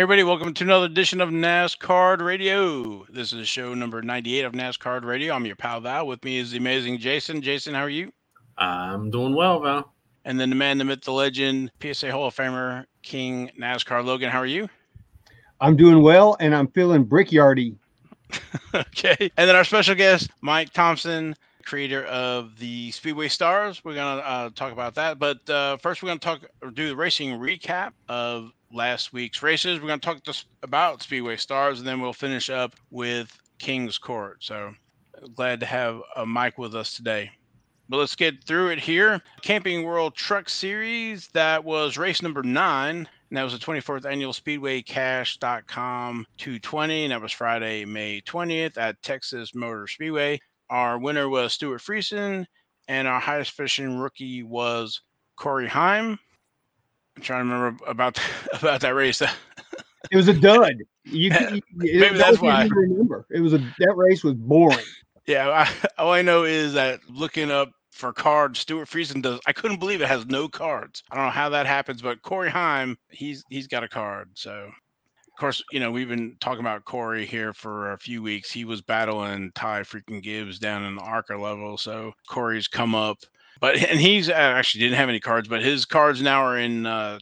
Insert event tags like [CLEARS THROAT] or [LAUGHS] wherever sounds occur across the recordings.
Hey everybody, welcome to another edition of NASCAR Radio. This is show number 98 of NASCAR Radio. I'm your pal Val. With me is the amazing Jason. Jason, how are you? I'm doing well, Val. And then the man, the myth, the legend, PSA Hall of Famer, King NASCAR Logan. How are you? I'm doing well and I'm feeling brickyardy. [LAUGHS] okay. And then our special guest, Mike Thompson, creator of the Speedway Stars. We're going to uh, talk about that. But uh, first, we're going to talk or do the racing recap of last week's races. We're going to talk about Speedway Stars, and then we'll finish up with King's Court. So glad to have a Mike with us today. But let's get through it here. Camping World Truck Series, that was race number nine. And that was the 24th annual SpeedyCash.com 220. And that was Friday, May 20th at Texas Motor Speedway. Our winner was Stuart Friesen, and our highest fishing rookie was Corey Heim. I'm trying to remember about [LAUGHS] about that race. it was a dud. You, [LAUGHS] you maybe it, that's why. remember it was a that race was boring. [LAUGHS] Yeah, I, all I know is that looking up for cards, Stuart Friesen does. I couldn't believe it has no cards. I don't know how that happens, but Corey Heim, he's he's got a card. So, of course, you know we've been talking about Corey here for a few weeks. He was battling Ty freaking Gibbs down in the ARCA level, so Corey's come up but and he's uh, actually didn't have any cards, but his cards now are in uh,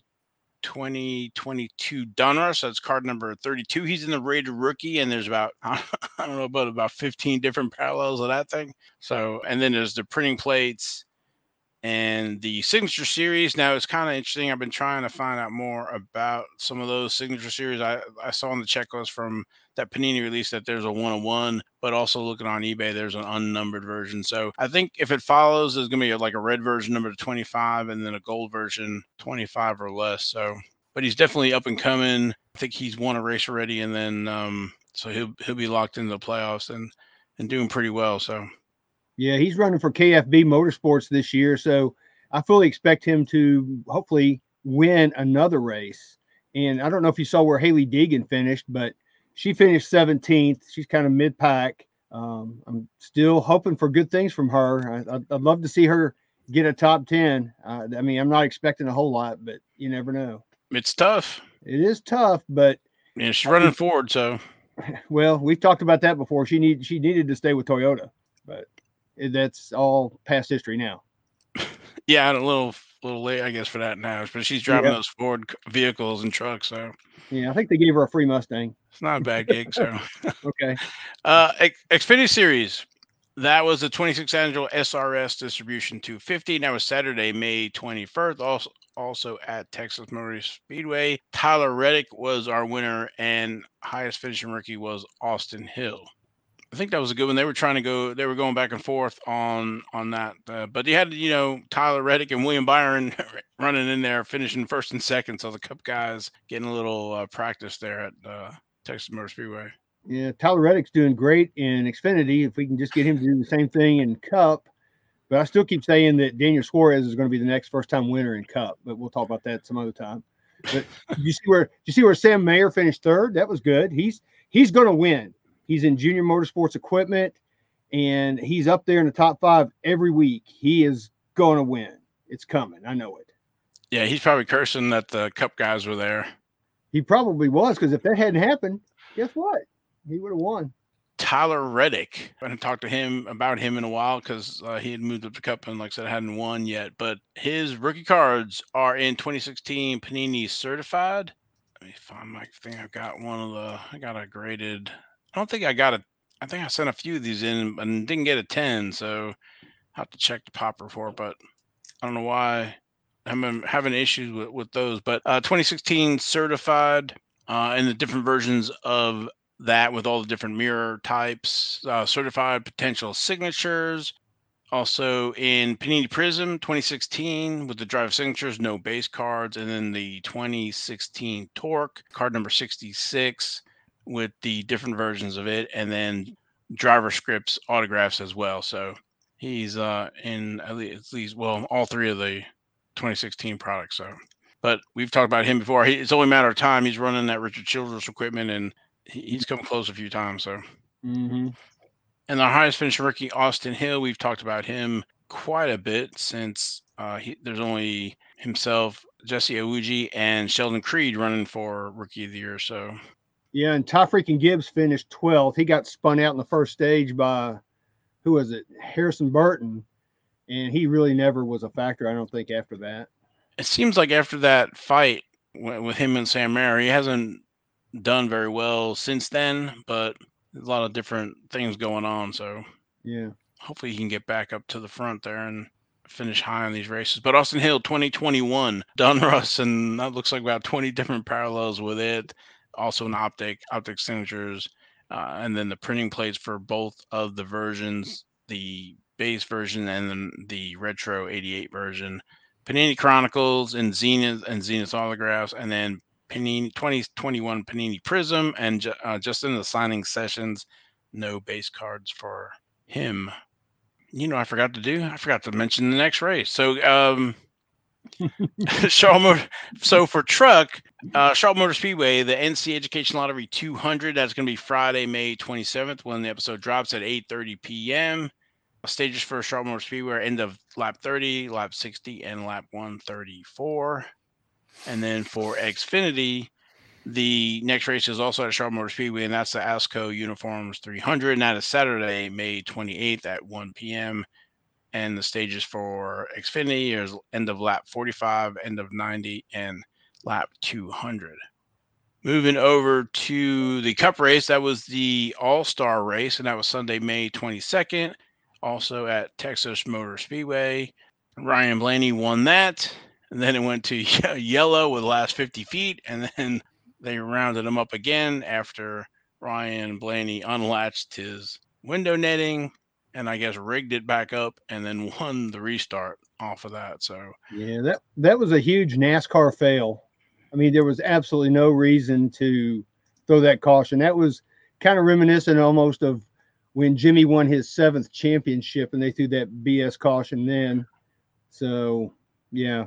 2022 So That's card number 32. He's in the rated rookie, and there's about [LAUGHS] I don't know about about 15 different parallels of that thing. So, and then there's the printing plates and the signature series. Now it's kind of interesting. I've been trying to find out more about some of those signature series. I I saw on the checklist from that Panini released that there's a one on one, but also looking on eBay, there's an unnumbered version. So I think if it follows, there's gonna be like a red version number 25 and then a gold version 25 or less. So, but he's definitely up and coming. I think he's won a race already, and then um, so he'll he'll be locked into the playoffs and and doing pretty well. So. Yeah, he's running for KFB Motorsports this year, so I fully expect him to hopefully win another race. And I don't know if you saw where Hailie Deegan finished, but she finished 17th. She's kind of mid pack. Um, I'm still hoping for good things from her. I, would love to see her get a top 10. Uh, I mean, I'm not expecting a whole lot, but you never know. It's tough. It is tough, but yeah, she's running forward. So, [LAUGHS] well, we've talked about that before. She need she needed to stay with Toyota, but that's all past history now. [LAUGHS] Yeah, a little little late, I guess, for that now. But she's driving yeah. those Ford vehicles and trucks, so yeah, I think they gave her a free Mustang. It's not a bad gig. So [LAUGHS] okay. [LAUGHS] Uh, Xfinity Series. That was the 26th annual SRS distribution 250. That was Saturday, May 21st. Also, also at Texas Motor Speedway. Tyler Reddick was our winner, and highest finishing rookie was Austin Hill. I think that was a good one. They were trying to go. They were going back and forth on on that. Uh, but you had you know Tyler Reddick and William Byron [LAUGHS] running in there, finishing first and second. So the Cup guys getting a little uh, practice there at uh, Texas Motor Speedway. Yeah, Tyler Reddick's doing great in Xfinity. If we can just get him to do the same thing in Cup, but I still keep saying that Daniel Suarez is going to be the next first time winner in Cup. But we'll talk about that some other time. But [LAUGHS] you see where you see where Sam Mayer finished third. That was good. He's he's going to win He's in junior motorsports equipment and he's up there in the top five every week. He is going to win. It's coming. I know it. Yeah, he's probably cursing that the cup guys were there. He probably was because if that hadn't happened, guess what? He would have won. Tyler Reddick. I haven't talked to him about him in a while because uh, he had moved up to Cup and, like I said, hadn't won yet. But his rookie cards are in 2016 Panini certified. Let me find my thing. I've got one of the. I got a graded don't think I got a. I think I sent a few of these in and didn't get a ten, so I have to check the pop report. But I don't know why I'm having issues with, with those. But uh, 2016 certified uh, and the different versions of that with all the different mirror types, uh, certified potential signatures. Also in Panini Prism 2016 with the drive signatures, no base cards, and then the 2016 Torque card number 66 with the different versions of it, and then driver scripts autographs as well. So he's uh, in at least, well all three of the 2016 products. So, but we've talked about him before. He, it's only a matter of time. He's running that Richard Childress equipment, and he, he's come close a few times. So, mm-hmm. and our highest finished rookie Austin Hill. We've talked about him quite a bit since uh, he, there's only himself, Jesse Iwuji and Sheldon Creed running for Rookie of the Year. So Yeah, and Ty freaking Gibbs finished 12th. He got spun out in the first stage by who was it? Harrison Burton. And he really never was a factor, I don't think, after that. it seems like after that fight with him and Sam Mayer, he hasn't done very well since then. But there's a lot of different things going on. So Yeah. hopefully he can get back up to the front there and finish high on these races. But Austin Hill 2021, Donruss, and that looks like about 20 different parallels with it. Also an optic, optic signatures, uh, and then the printing plates for both of the versions, the base version and then the retro 88 version. Panini Chronicles and Zenith and Zenith autographs, and then Panini 2021 Panini Prism, and ju- uh, just in the signing sessions, no base cards for him. You know, I forgot to do. I forgot to mention the next race. So, um, [LAUGHS] Charlotte so for truck, uh, Charlotte Motor Speedway, the NC Education Lottery 200. That's going to be Friday, May 27th, when the episode drops at 8:30 p.m. Stages for Charlotte Motor Speedway end of lap 30, lap 60, and lap 134. And then for Xfinity, the next race is also at Charlotte Motor Speedway, and that's the Alsco Uniforms 300. And that is Saturday, May 28th at 1 p.m. And the stages for Xfinity is end of lap 45, end of 90, and lap 200. Moving over to the Cup race, that was the All Star race, and that was Sunday, May 22nd, also at Texas Motor Speedway. Ryan Blaney won that. And then it went to [LAUGHS] yellow with the last 50 feet. And then they rounded him up again after Ryan Blaney unlatched his window netting and I guess rigged it back up and then [LAUGHS] won the restart off of that. So Yeah, that that was a huge NASCAR fail. I mean, there was absolutely no reason to throw that caution. That was kind of reminiscent almost of when Jimmy won his seventh championship and they threw that BS caution then. So yeah,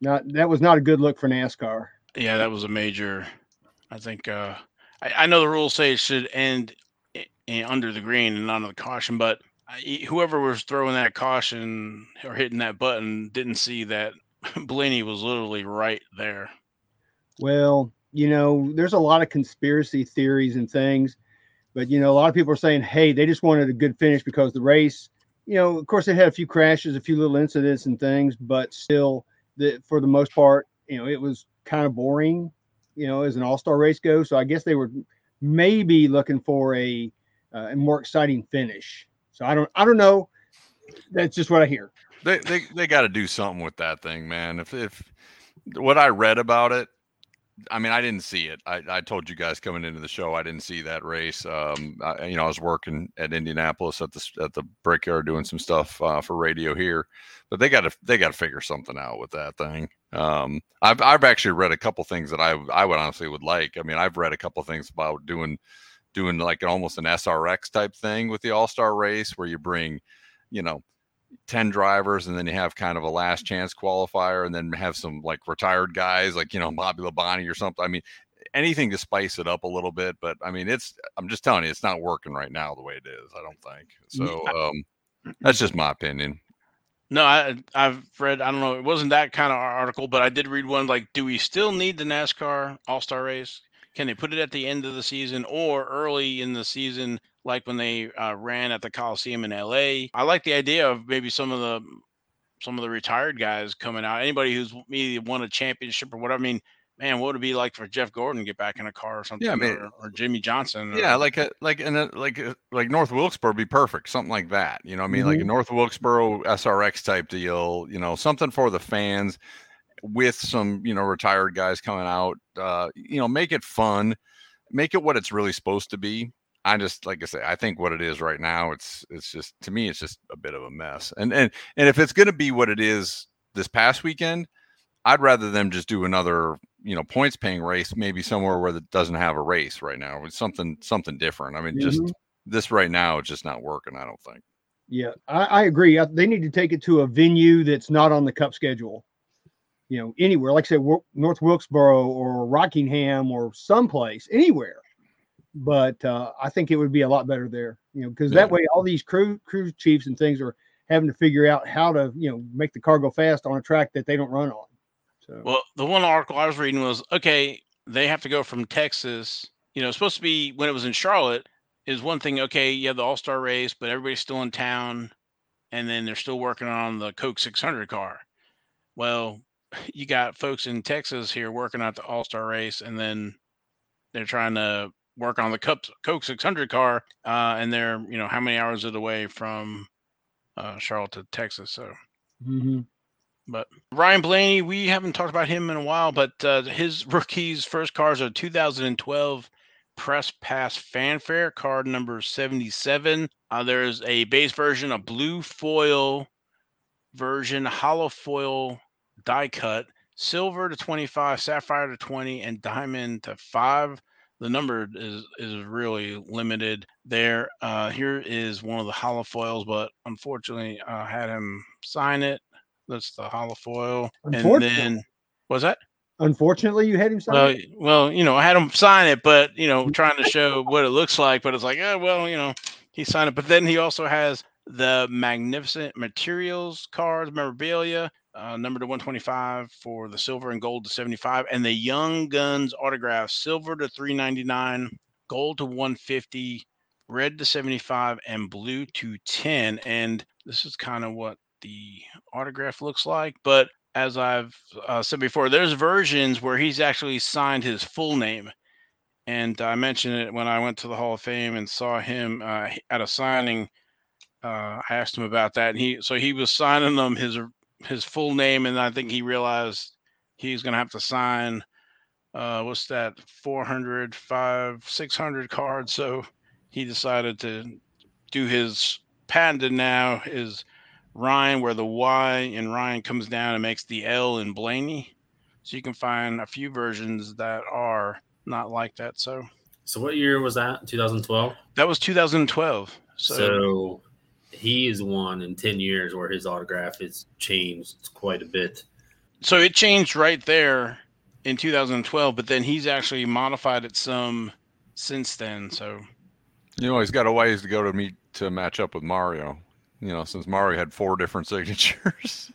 not that was not a good look for NASCAR. yeah, that was a major. I think uh, I, I know the rules say it should end i- i- under the green and not on the caution, but Whoever was throwing that caution or hitting that button didn't see that [LAUGHS] Blaney was literally right there. Well, you know, there's a lot of conspiracy theories and things, but you know, a lot of people are saying, hey, they just wanted a good finish because the race, you know, of course, it had a few crashes, a few little incidents and things, but still, the for the most part, you know, it was kind of boring, you know, as an all-star race goes. So I guess they were maybe looking for a, uh, a more exciting finish. So I don't, I don't know. That's just what I hear. They they they got to do something with that thing, man. If if what I read about it, I mean, I didn't see it. I, I told you guys coming into the show, I didn't see that race. Um, I, you know, I was working at Indianapolis at the at the brickyard doing some stuff uh, for radio here, but they got to they got to figure something out with that thing. Um, I've I've actually read a couple things that I I would honestly would like. I mean, I've read a couple things about doing doing like almost an SRX type thing with the All Star race where you bring, you know, 10 drivers and then you have kind of a last chance qualifier and then have some like retired guys like you know [LAUGHS] Bobby Labonte or something. I mean anything to spice it up a little bit, but I mean it's I'm just telling you it's not working right now the way it is. I don't think. So um [CLEARS THROAT] that's just my opinion. No, I I've read I don't know it wasn't that kind of article, but I did read one like, do we still need the NASCAR All Star race? Can they put it at the end of the season or early in the season, like when they uh, ran at the Coliseum in LA? I like the idea of maybe some of the some of the retired guys coming out. Anybody who's maybe won a championship or whatever. I mean, man, what would it be like for Jeff Gordon to get back in a car or something? I mean- or, or Jimmie Johnson? Yeah, like a like and a, like a, like North Wilkesboro be perfect, something like that. You know, what I mean, like a Mhm. North Wilkesboro SRX type deal. You know, something for the fans with some you know retired guys coming out. Uh, you know, make it fun, make it what it's really supposed to be. I just like I say, I think what it is right now, it's it's just to me, it's just a bit of a mess. And and and if it's going to be what it is this past weekend, I'd rather them just do another you know points paying race, maybe somewhere where it doesn't have a race right now, with something something different. I mean, just Mhm. this right now, it's just not working. I don't think. Yeah, I, I agree. I, they need to take it to a venue that's not on the cup schedule. You know, anywhere, like I said, North Wilkesboro or Rockingham or someplace, anywhere. But uh, I think it would be a lot better there. You know, because Yeah. that way, all these crew crew chiefs and things are having to figure out how to, you know, make the car go fast on a track that they don't run on. So Well, the one article I was reading was okay, they have to go from Texas. You know, supposed to be when it was in Charlotte is one thing. Okay, you have the All Star race, but everybody's still in town, and then they're still working on the Coke 600 car. Well, you got folks in Texas here working at the All Star race, and then they're trying to work on the Cup Coke 600 car, uh, and they're you know how many hours it away from uh, Charlotte to Texas. So mhm. but Ryan Blaney, we haven't talked about him in a while, but uh, his rookie's first cars are 2012 Press Pass Fanfare card number 77. Uh, there's a base version, a blue foil version, holofoil die cut, silver to 25, sapphire to 20, and diamond to 5. The number is is really limited there. Uh, here is one of the holofoils, but unfortunately, I had him sign it. That's the holofoil. And then was that? Unfortunately, you had him sign. Well, it? well, you know, I had him sign it, but you know, [LAUGHS] trying to show what it looks like. But it's like, oh, well, you know, he signed it. But then he also has the magnificent materials cards, memorabilia, uh, number to 125 for the silver and gold to 75, and the Young Guns autograph, silver to 399, gold to 150, red to 75, and blue to 10. And this is kind of what the autograph looks like. But as I've uh, said before, there's versions where he's actually signed his full name. And I mentioned it when I went to the Hall of Fame and saw him uh, at a signing. Uh, I asked him about that, and he so he was signing them his his full name, and I think he realized he's going to have to sign uh, what's that 400, 5, 600 cards. So he decided to do his patented now is Ryan, where the Y in Ryan comes down and makes the L in Blaney. So you can find a few versions that are not like that. So So what year was that? 2012. that was 2012. So, So, he is one in 10 years where his autograph has changed quite a bit. so it changed right there in 2012, but then he's actually modified it some since then. So You know, he's got a ways to go to meet to match up with Mario. You know, since Mario had four different [LAUGHS] signatures.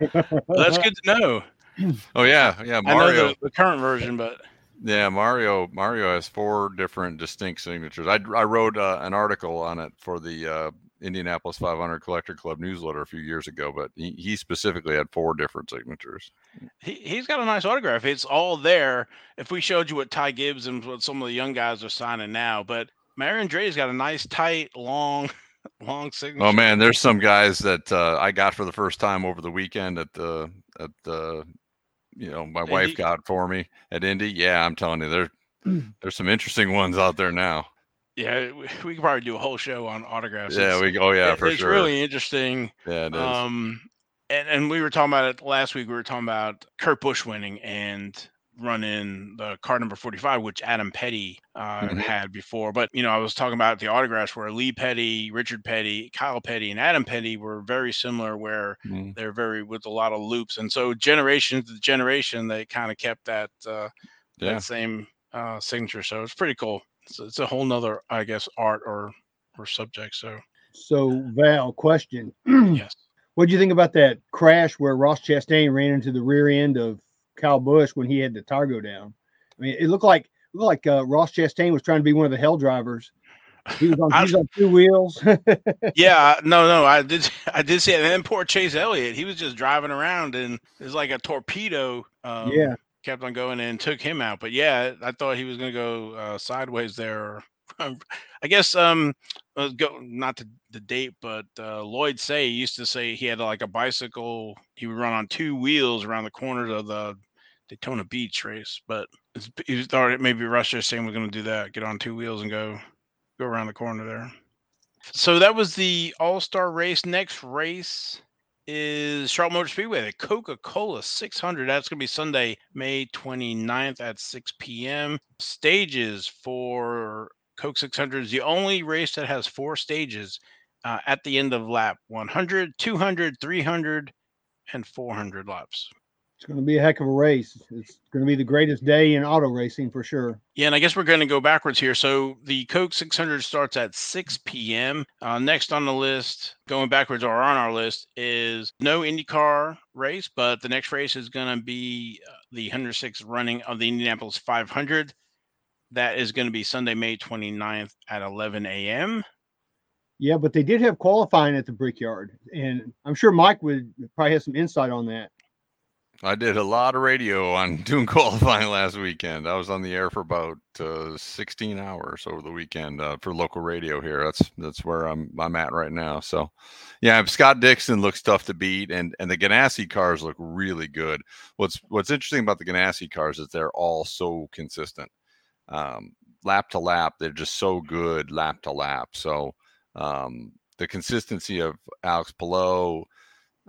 well, that's good to know. [CLEARS THROAT] oh yeah, yeah. I know Mario. the, the current version, but Yeah, Mario. Mario has four different distinct signatures. I I wrote uh, an article on it for the uh, Indianapolis 500 Collector Club newsletter a few years ago, but he, he specifically had four different signatures. he, he's got a nice autograph. It's all there. If we showed you what Ty Gibbs and what some of the young guys are signing now, but Marion Dre's got a nice, tight, long, [LAUGHS] long signature. Oh man, there's some guys that uh, I got for the first time over the weekend at the at the you know my wife got for me at Indy. Yeah, I'm telling you, there there's some interesting ones out there now. Yeah, we, [LAUGHS] we could probably do a whole show on autographs. Yeah, It's- we oh yeah it- for it's sure. really interesting. yeah, it is. Um, and, and we were talking about it last week. We were talking about Kurt Busch winning and running the card number 45, which Adam Petty uh, Mhm. had before. But, you know, I was talking about the autographs where Lee Petty, Richard Petty, Kyle Petty, and Adam Petty were very similar, where Mm. they're very with a lot of loops. And so, generation to generation, they kind of kept that, uh, yeah. that same uh, signature. So it's pretty cool. It's, it's a whole nother, I guess, art or or subject. So, So Val, question: [CLEARS THROAT] yes. What do you think about that crash where Ross Chastain ran into the rear end of Kyle Busch when he had the tire go down? I mean, it looked like it looked like uh, Ross Chastain was trying to be one of the hell drivers. He was on, [LAUGHS] I- he was on two wheels. [LAUGHS] yeah, no, no, I did, [LAUGHS] I did see it. And then poor Chase Elliott, he was just driving around, and it was like a torpedo. Um, Yeah. Kept on going and took him out. But yeah, I thought he was going to go uh, sideways there. [LAUGHS] I guess um, uh, go not to the date, but uh, Lloyd Seay used to say he had like a bicycle. He would run on two wheels around the corners of the Daytona Beach race. But he thought maybe Ross Chastain we're going to do that, get on two wheels and go go around the corner there. So that was the All Star race. Next race is Charlotte Motor Speedway, the Coca Cola 600. That's going to be Sunday, May 29th at 6 p.m. Stages for Coke 600 is the only race that has four stages uh, at the end of lap 100, 200, 300, and 400 laps. It's going to be a heck of a race. It's going to be the greatest day in auto racing for sure. Yeah, and I guess we're going to go backwards here. So the Coke 600 starts at 6 p.m. Uh, next on the list, going backwards or on our list, is no IndyCar race, but the next race is going to be uh, the 106th running of the Indianapolis 500. That is going to be Sunday, May 29th at 11 a.m. Yeah, but they did have qualifying at the Brickyard, and I'm sure Mike would probably have some insight on that. I did a lot of radio on [LAUGHS] doing qualifying last weekend. I was on the air for about uh, 16 hours over the weekend uh, for local radio here. That's that's where I'm I'm at right now. So, yeah, Scott Dixon looks tough to beat, and and the Ganassi cars look really good. What's what's interesting about the Ganassi cars is they're all so consistent, um, lap to lap. They're just so good lap to lap. So um, the consistency of Alex Palou,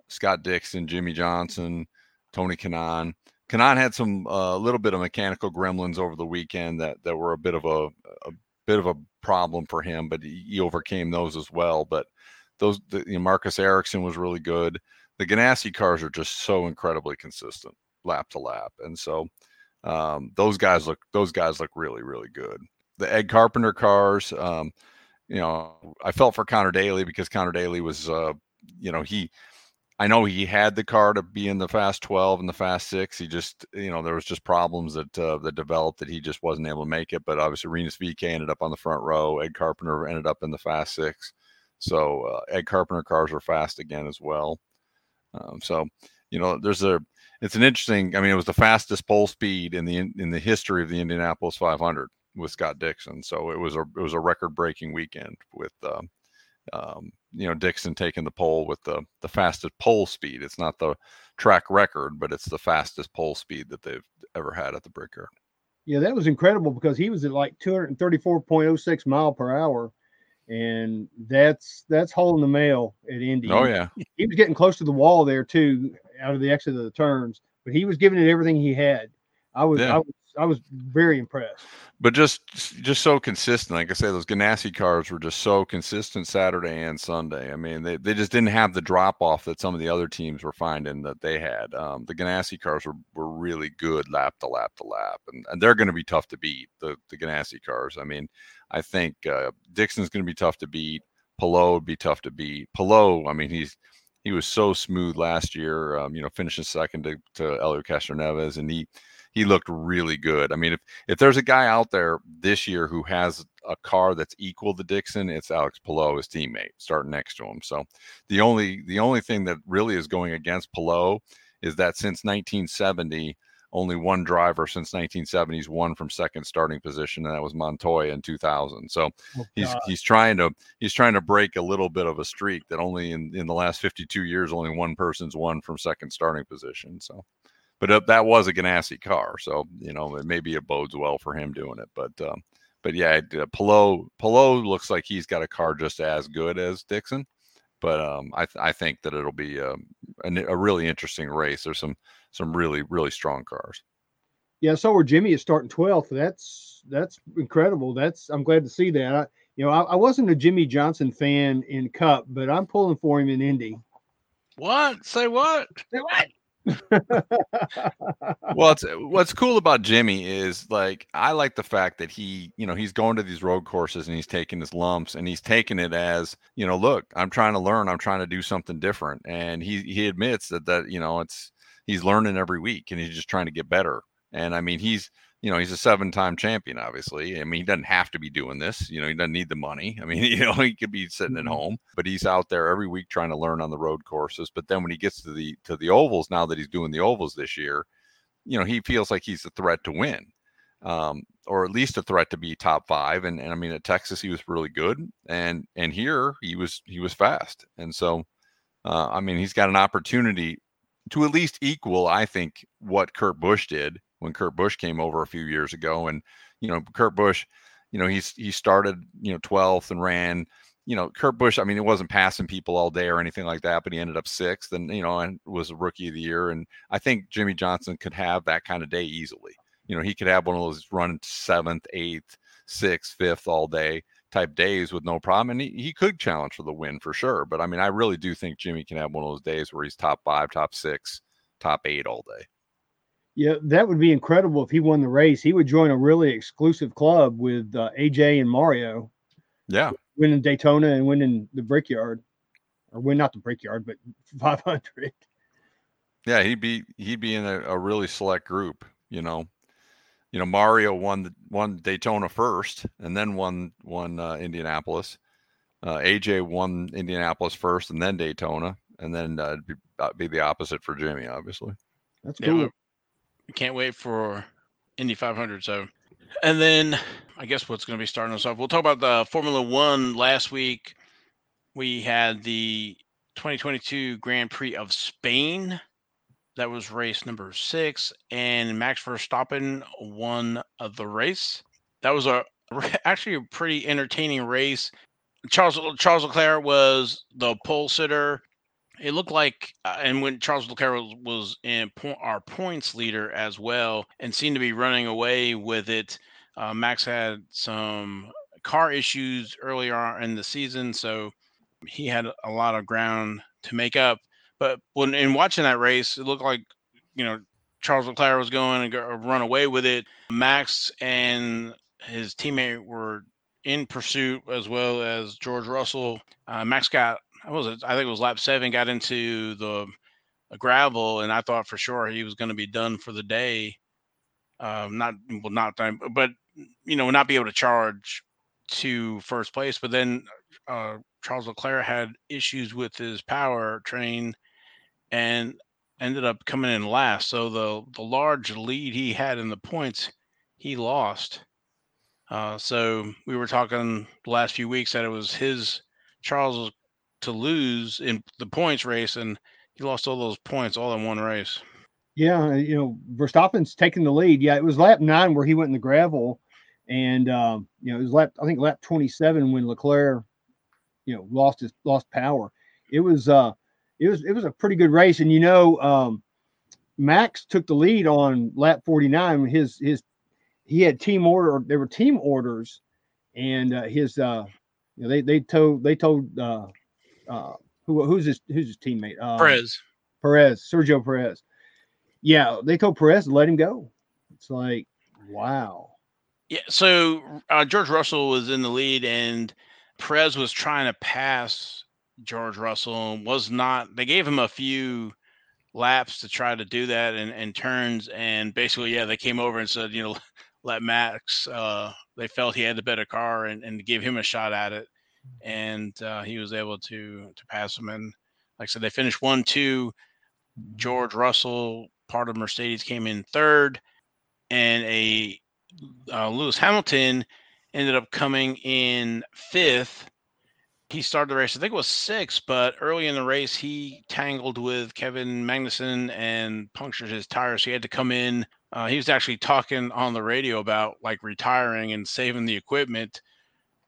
Scott Dixon, Jimmie Johnson. Tony Kanaan. Kanaan had some a uh, little bit of mechanical gremlins over the weekend that that were a bit of a, a bit of a problem for him, but he, he overcame those as well. But those the, you know, Marcus Ericsson was really good. The Ganassi cars are just so incredibly consistent lap to lap, and so um, those guys look those guys look really really good. The Ed Carpenter cars, um, you know, I felt for Connor Daly because Connor Daly was, uh, you know, he I know he had the car to be in the fast 12 and the fast six. He just, you know, there was just problems that uh, that developed that he just wasn't able to make it. But obviously, Rinus VeeKay ended up on the front row. Ed Carpenter ended up in the fast six. So uh, Ed Carpenter cars were fast again as well. Um, so, you know, there's a, it's an interesting. I mean, it was the fastest pole speed in the in the history of the Indianapolis 500 with Scott Dixon. So it was a it was a record breaking weekend with. Uh, um, you know Dixon taking the pole with the the fastest pole speed. It's not the track record, but it's the fastest pole speed that they've ever had at the Brickyard. Yeah, that was incredible because he was at like 234.06 mile per hour, and that's that's holding the mail at Indy. Oh yeah, he was getting close to the wall there too, out of the exit of the turns, but he was giving it everything he had. I was yeah. I was I was very impressed. But just just so consistent, like I say, those Ganassi cars were just so consistent Saturday and Sunday. I mean, they, they just didn't have the drop off that some of the other teams were finding that they had. Um, the Ganassi cars were, were really good lap to lap to lap, and, and they're going to be tough to beat. The the Ganassi cars. I mean, I think uh, Dixon's going to be tough to beat. Palou would be tough to beat. Palou, I mean, he's he was so smooth last year. Um, you know, finishing second to to Helio Castroneves, and he he looked really good. I mean, if if there's a guy out there this year who has a car that's equal to Dixon, it's Alex Palou, his teammate, starting next to him. So the only the only thing that really is going against Palou is that since 1970, only one driver since 1970s won from second starting position, and that was Montoya in 2000. So oh, he's he's trying to he's trying to break a little bit of a streak that only in in the last 52 years only one person's won from second starting position. So but uh, that was a Ganassi car, so you know it maybe it bodes well for him doing it. But um, but yeah, uh, Palou Palou looks like he's got a car just as good as Dixon. But um, I th- I think that it'll be um, a, a really interesting race. There's some some really really strong cars. Yeah, so where Jimmy is starting 12th. That's that's incredible. That's I'm glad to see that. I, you know, I, I, wasn't a Jimmie Johnson fan in Cup, but I'm pulling for him in Indy. What? Say what? Say what? Well, it's, uh, what's cool about Jimmy is like I like the fact that he, you know, he's going to these road courses and he's taking his lumps and he's taking it as, you know, look, I'm trying to learn, I'm trying to do something different, and he he admits that that you know it's he's learning every week and he's just trying to get better. And I mean, he's you know, he's a seven time champion, obviously. I mean, he doesn't have to be doing this. You know, he doesn't need the money. I mean, [LAUGHS] you know, he could be sitting at mm-hmm. home, but he's out there every week trying to learn on the road courses. But then when he gets to the to the ovals, now that he's doing the ovals this year, you know, he feels like he's a threat to win. Um, or at least a threat to be top five. And, and I mean, at Texas, he was really good. And, and here he was, he was fast. And so, uh, I mean, he's got an opportunity to at least equal, I think, what Kurt Busch did when Kurt Busch came over a few years ago. And, you know, Kurt Busch, you know, he's he started, you know, 12th and ran, you know, Kurt Busch, I mean, it wasn't passing people all day or anything like that, but he ended up sixth and, you know, and was a rookie of the year. And I think Jimmie Johnson could have that kind of day easily. You know, he could have one of those run seventh, eighth, sixth, fifth all day type days with no problem. And he, he could challenge for the win for sure. But I mean, I really do think Jimmy can have one of those days where he's top five, top six, top eight all day. Yeah, that would be incredible if he won the race. He would join a really exclusive club with uh, AJ and Mario. Yeah, winning Daytona and winning the Brickyard, or win not the Brickyard, but [LAUGHS] 500. Yeah, he'd be he'd be in a, a really select group. You know, you know Mario won the, won Daytona first, and then won won uh, Indianapolis. Uh, AJ won Indianapolis first, and then Daytona, and then uh, be, uh, be the opposite for Jimmy, obviously. That's cool. Yeah, can't wait for Indy 500. So, and then I guess what's going to be starting us off. We'll talk about the Formula One last week. We had the 2022 Grand Prix of Spain. That was race number six, and Max Verstappen won the race. That was a [LAUGHS] actually a pretty entertaining race. Charles Charles Leclerc was the pole sitter it looked like, uh, and when Charles Leclerc was, in po- our points leader as well, and seemed to be running away with it. Uh, Max had some car issues earlier in the season, so he had a lot of ground to make up. But when in watching that race, it looked like you know Charles Leclerc was going to go, run away with it. Max and his teammate were in pursuit as well as George Russell. Uh, Max got I was I think it was lap seven, got into the gravel, and I thought for sure he was going to be done for the day. Um, not well, not time, but you know, not be able to charge to first place. But then uh, Charles Leclerc had issues with his power train, and ended up coming in last. So the the large lead he had in the points, he lost. Uh, so we were talking the last few weeks that it was his Charles to lose in the points race, and he lost all those points all in one race. Yeah, you know, Verstappen's taking the lead. Yeah, it was lap nine where he went in the gravel, and um, you know, it was lap I think lap twenty seven when Leclerc, you know, lost his lost power. It was uh, it was it was a pretty good race, and you know, um, Max took the lead on lap forty nine. His his he had team order. There were team orders, and uh, his uh, you know, they they told they told uh, uh, who who's his who's his teammate? Uh, Perez. Perez, Sergio Perez. Yeah, they told Perez to let him go. It's like, wow. Yeah. So uh, George Russell was in the lead, and Perez was trying to pass George Russell. Was not. They gave him a few laps to try to do that and, and turns, and basically, yeah, they came over and said, you know, [LAUGHS] let Max. Uh, they felt he had the better car and, and give him a shot at it and uh, he was able to to pass him. And like I said, they finished one two. George Russell, part of Mercedes, came in third, and a uh, Lewis Hamilton ended up coming in fifth. He started the race, I think it was six, but early in the race, he tangled with Kevin Magnussen and punctured his tires. So he had to come in. Uh, he was actually talking on the radio about like retiring and saving the equipment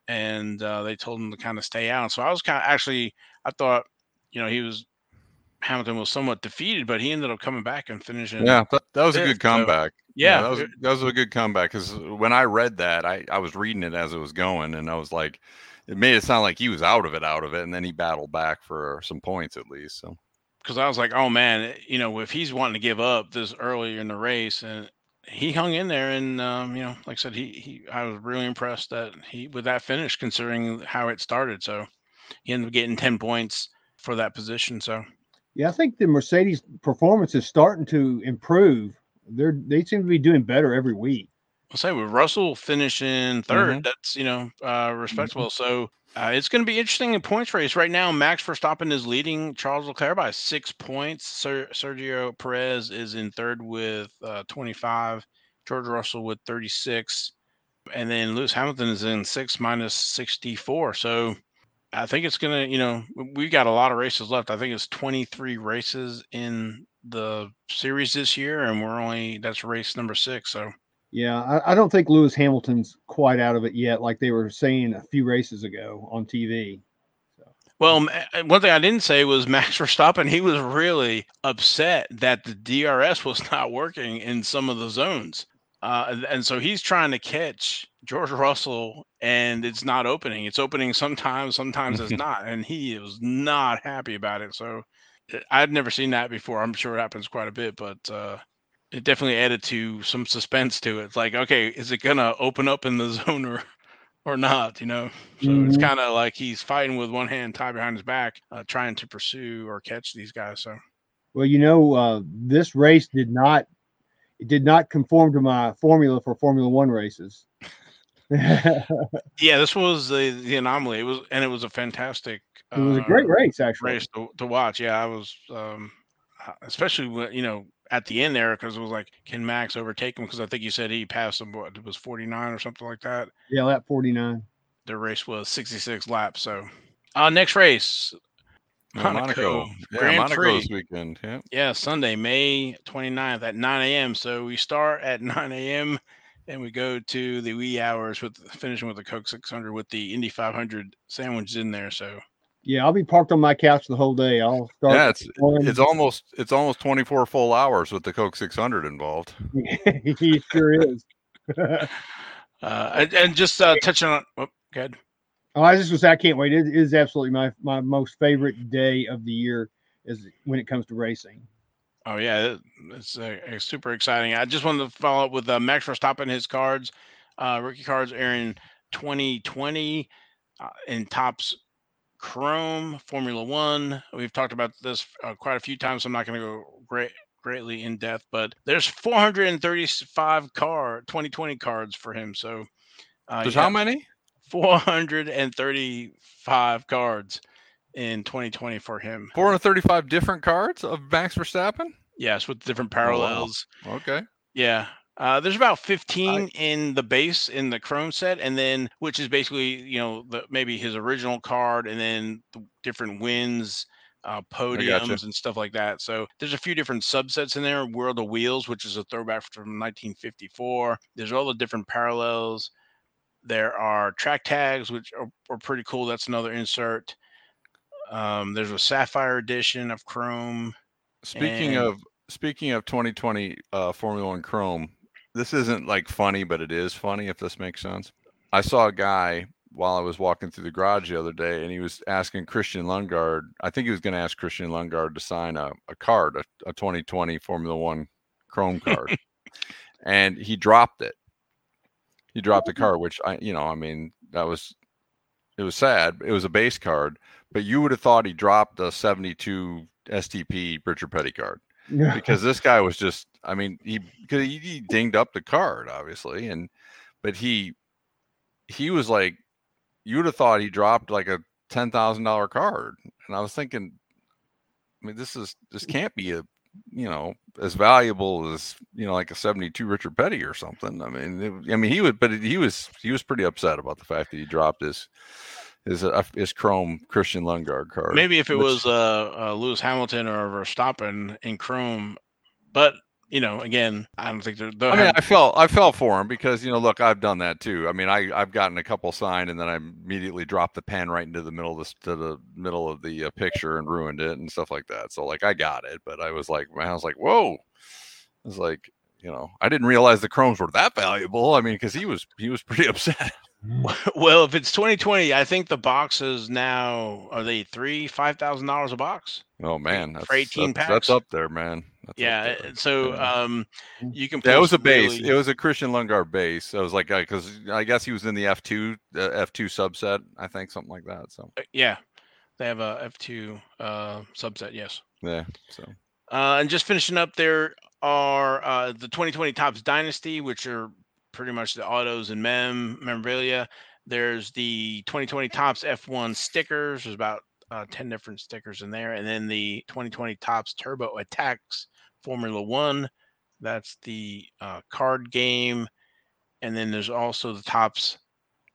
and uh, they told him to kind of stay out. So I was kind of actually, I thought, you know, he was Hamilton was somewhat defeated, but he ended up coming back and finishing. Yeah, that, that was a good comeback. So, yeah, yeah, that was that was a good comeback because when I read that, I I was reading it as it was going, and I was like, it made it sound like he was out of it, out of it, and then he battled back for some points at least. So because I was like, oh man, you know, if he's wanting to give up this early in the race, and he hung in there, and um, you know, like I said, he he I was really impressed that he with that finish, considering how it started. So he ended up getting ten points for that position. So yeah, I think the Mercedes performance is starting to improve. They're they seem to be doing better every week. I'll say with Russell finishing 3rd mm-hmm. that's you know uh, respectable. Mm-hmm. So uh, it's going to be interesting in points race right now. Max Verstappen is leading Charles Leclerc by six points. Ser- Sergio Perez is in third with uh, 25. George Russell with 36, and then Lewis Hamilton is in six minus 64. So I think it's going to, you know, we've got a lot of races left. I think it's 23 races in the series this year, and we're only that's race number six. So yeah, I, I, don't think Lewis Hamilton's quite out of it yet, like they were saying a few races ago on TV. So. Well, uh, one thing I didn't say was [LAUGHS] Max Verstappen. He was really upset that the DRS was [LAUGHS] not working in some of the zones, uh, and so he's trying to catch George Russell, and it's not opening. It's opening sometimes, sometimes it's [LAUGHS] not, and he was not happy about it. So uh, I'd never seen that before. I'm sure it happens quite a bit, but uh, it definitely added to some suspense to it. It's like, okay, is it gonna open up in the [LAUGHS] zone or or not? You know, so it's Mhm. kind of like he's fighting with one hand tied behind his back, uh, trying to pursue or catch these guys. So Well, you know, uh, this race did not it did not conform to my formula for Formula One races. [LAUGHS] yeah, this was the the anomaly. It was and it was a fantastic. It was a uh, great race, actually. race to, to watch. Yeah, I was, um, uh, especially when you know at the end there because it was like, can Max overtake him? Because I think you said he passed him. What it was forty nine or something like that. Yeah, lap forty nine. The race was sixty six laps. So, uh, next race, Yeah, Monaco Yeah, Grand Monaco Prix. this weekend. Yeah. yeah, Sunday, May 29th at nine a.m. So we start at [LAUGHS] nine a.m. and we go to the wee hours with finishing with the Coke six hundred with the Indy five hundred sandwiched in there. So Yeah, I'll be parked on my couch the whole day. I'll start. Yeah, it's one- it's almost it's almost 24 full hours with the Coke 600 involved. [LAUGHS] he sure is. [LAUGHS] uh, and, and just uh, touching on, oh, good. Oh, I just was. I can't wait. It is absolutely my my most favorite day of the year is when it comes to racing. Oh yeah, it's uh, uh, super exciting. I just wanted to follow up with uh, Max Verstappen. His cards, uh, rookie cards, are in 2020 uh, in Topps Chrome Formula One. We've talked about this uh, quite a few times. So I'm not going to go great greatly in depth, but there's 435 car 2020 cards for him. So uh, There's how many? 435 cards in 2020 for him. 435 different cards of Max Verstappen. Yes, with different Oh, wow. parallels. Okay. Yeah. Uh, there's about 15 in the base in the Chrome set, and then which is basically you know the maybe his original card, and then the different wins, uh, podiums, and stuff like that. So there's a few different subsets in there. World of Wheels, which is a throwback from 1954. There's all the different parallels. There are track tags, which are, are pretty cool. That's another insert. Um, there's a Sapphire edition of Chrome. Speaking And- of speaking of 2020 uh, Formula One Chrome, this isn't like funny, but it is funny if this makes sense. I saw a guy while I was walking through the garage the other day, and he was asking Christian Lundgaard. I think he was going to ask Christian Lundgaard to sign a, a card, a, a 2020 Formula One Chrome card, [LAUGHS] and he dropped it. He dropped the oh. card, which I, you know, I mean, that was it was sad. It was a base card, but you would have thought he dropped a 72 STP Richard Petty card because this guy was just i mean he because he, he dinged up the card obviously and but he he was like you would have thought he dropped like a ten thousand dollar card and i was thinking i mean this is this mm. can't be a you know as valuable as you know like a 72 richard petty or something i mean it, i mean he would but he was he was pretty upset about the fact that he dropped his his uh, his chrome christian lundgaard card Maybe if it which- was uh, uh, Lewis Hamilton or Verstappen in Chrome, but you know, again, I don't think they're. they'll I mean, I felt I felt for him because you know, look, I've done that too. I mean, I I've gotten a couple signed and then I immediately dropped the pen right into the middle of this to the middle of the uh, picture and ruined it and stuff like that. So like, I got it, but I was like, I was like, whoa, I was like, you know, I didn't realize the chromes were that valuable. I mean, because he was he was pretty [LAUGHS] upset. [LAUGHS] well, if it's 2020, I think the boxes now are they three, five thousand dollars a box. Oh man, that's, 18 that's, packs? that's up there, man. That's Yeah, there. uh, so um, you can. It was a base. really- It was a Christian Lundgaard base. I was like, because I guess he was in the F two, uh, F two subset, I think, something like that. So uh, yeah, they have a F2 uh, subset. Yes. yeah, so Uh, and just finishing up, there are uh, the 2020 Topps Dynasty, which are pretty much the autos and mem memorabilia. There's the 2020 Topps F1 stickers. There's about uh, 10 different stickers in there. And then the 2020 Topps Turbo Attax Formula One. That's the uh, card game. And then there's also the Topps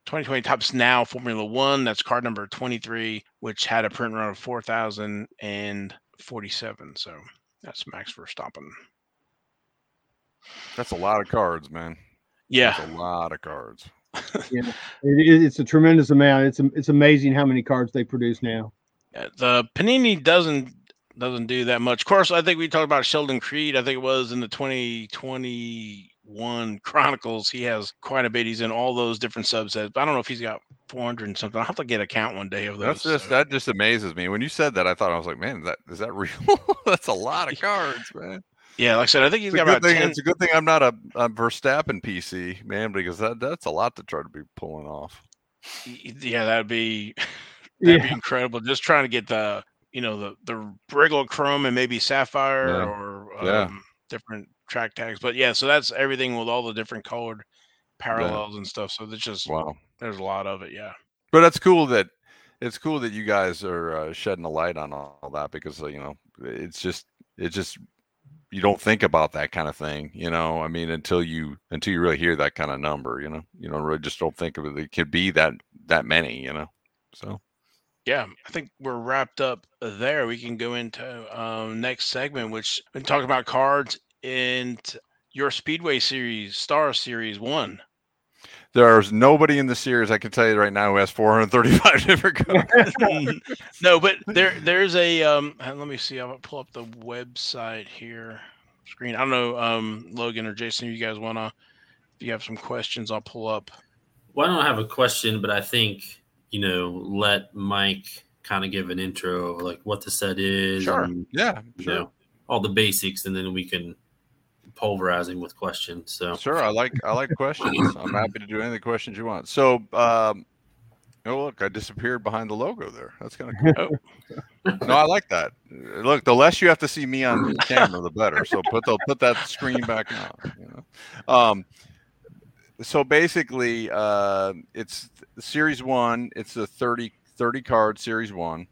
2020 Topps Now Formula One. That's card number 23, which had a print run of 4,047. So that's Max Verstappen. that's a lot of cards, man. Yeah. That's a lot of cards. [LAUGHS] It, it- it's a tremendous amount. It's it's amazing how many cards they produce now. The Panini doesn't doesn't do that much. Of course, I think we talked about Sheldon Creed. I think it was in the 2021 Chronicles. He has quite a bit. He's in all those different subsets. But I don't know if he's got 400 and something. I'll have to get a count one day of those. That's just so- that just amazes me. When you said that, I thought I was like, man, is that is that real? [LAUGHS] That's a lot of [LAUGHS] cards, man. Yeah, like I said, I think he's It's a, got good about thing, 10. it's a good thing I'm not a, a Verstappen PC, man, because that, that's a lot to try to be pulling off. Yeah, that'd be [LAUGHS] that'd be incredible. Just trying to get the you know the the regular chrome and maybe sapphire Yeah. or um, Yeah. different track tags. But yeah, so that's everything with all the different colored parallels and stuff. So there's just Wow. there's a lot of it. Yeah. But that's cool that it's cool that you guys are uh, shedding a light on all, all that because uh, you know it's just it's just you don't think about that kind of thing, you know. I mean, until you until you really hear that kind of number, you know, you don't really just don't think of it. It could be that that many, you know. So Yeah, I think we're wrapped up there. We can go into um, next segment, which we talk about cards and your Speedway Series, Star Series One. There's nobody in the series I can tell you right now who has 435 [LAUGHS] different [LAUGHS] cards. no, but there there's a um. uh, Let me see. I'll pull up the website here. Screen. I don't know, um, Logan or Jason. You guys wanna? If you have some questions, I'll pull up. Well, I don't have a question, but I think you know, let Mike kind of give an intro of like what the set is, Sure. and, Yeah, you sure. know, all the basics, and then we can pulverize him with questions. So Sure, I like I like questions. [LAUGHS] I'm happy to do any of the questions you want. So, um, oh look, I disappeared behind the logo there. That's kind of cool. [LAUGHS] no, I like that. Look, the less you have to see me on the camera, the better. So put the put that screen back on. You know, um, so basically, uh, it's series one. It's a 30, 30 card series one.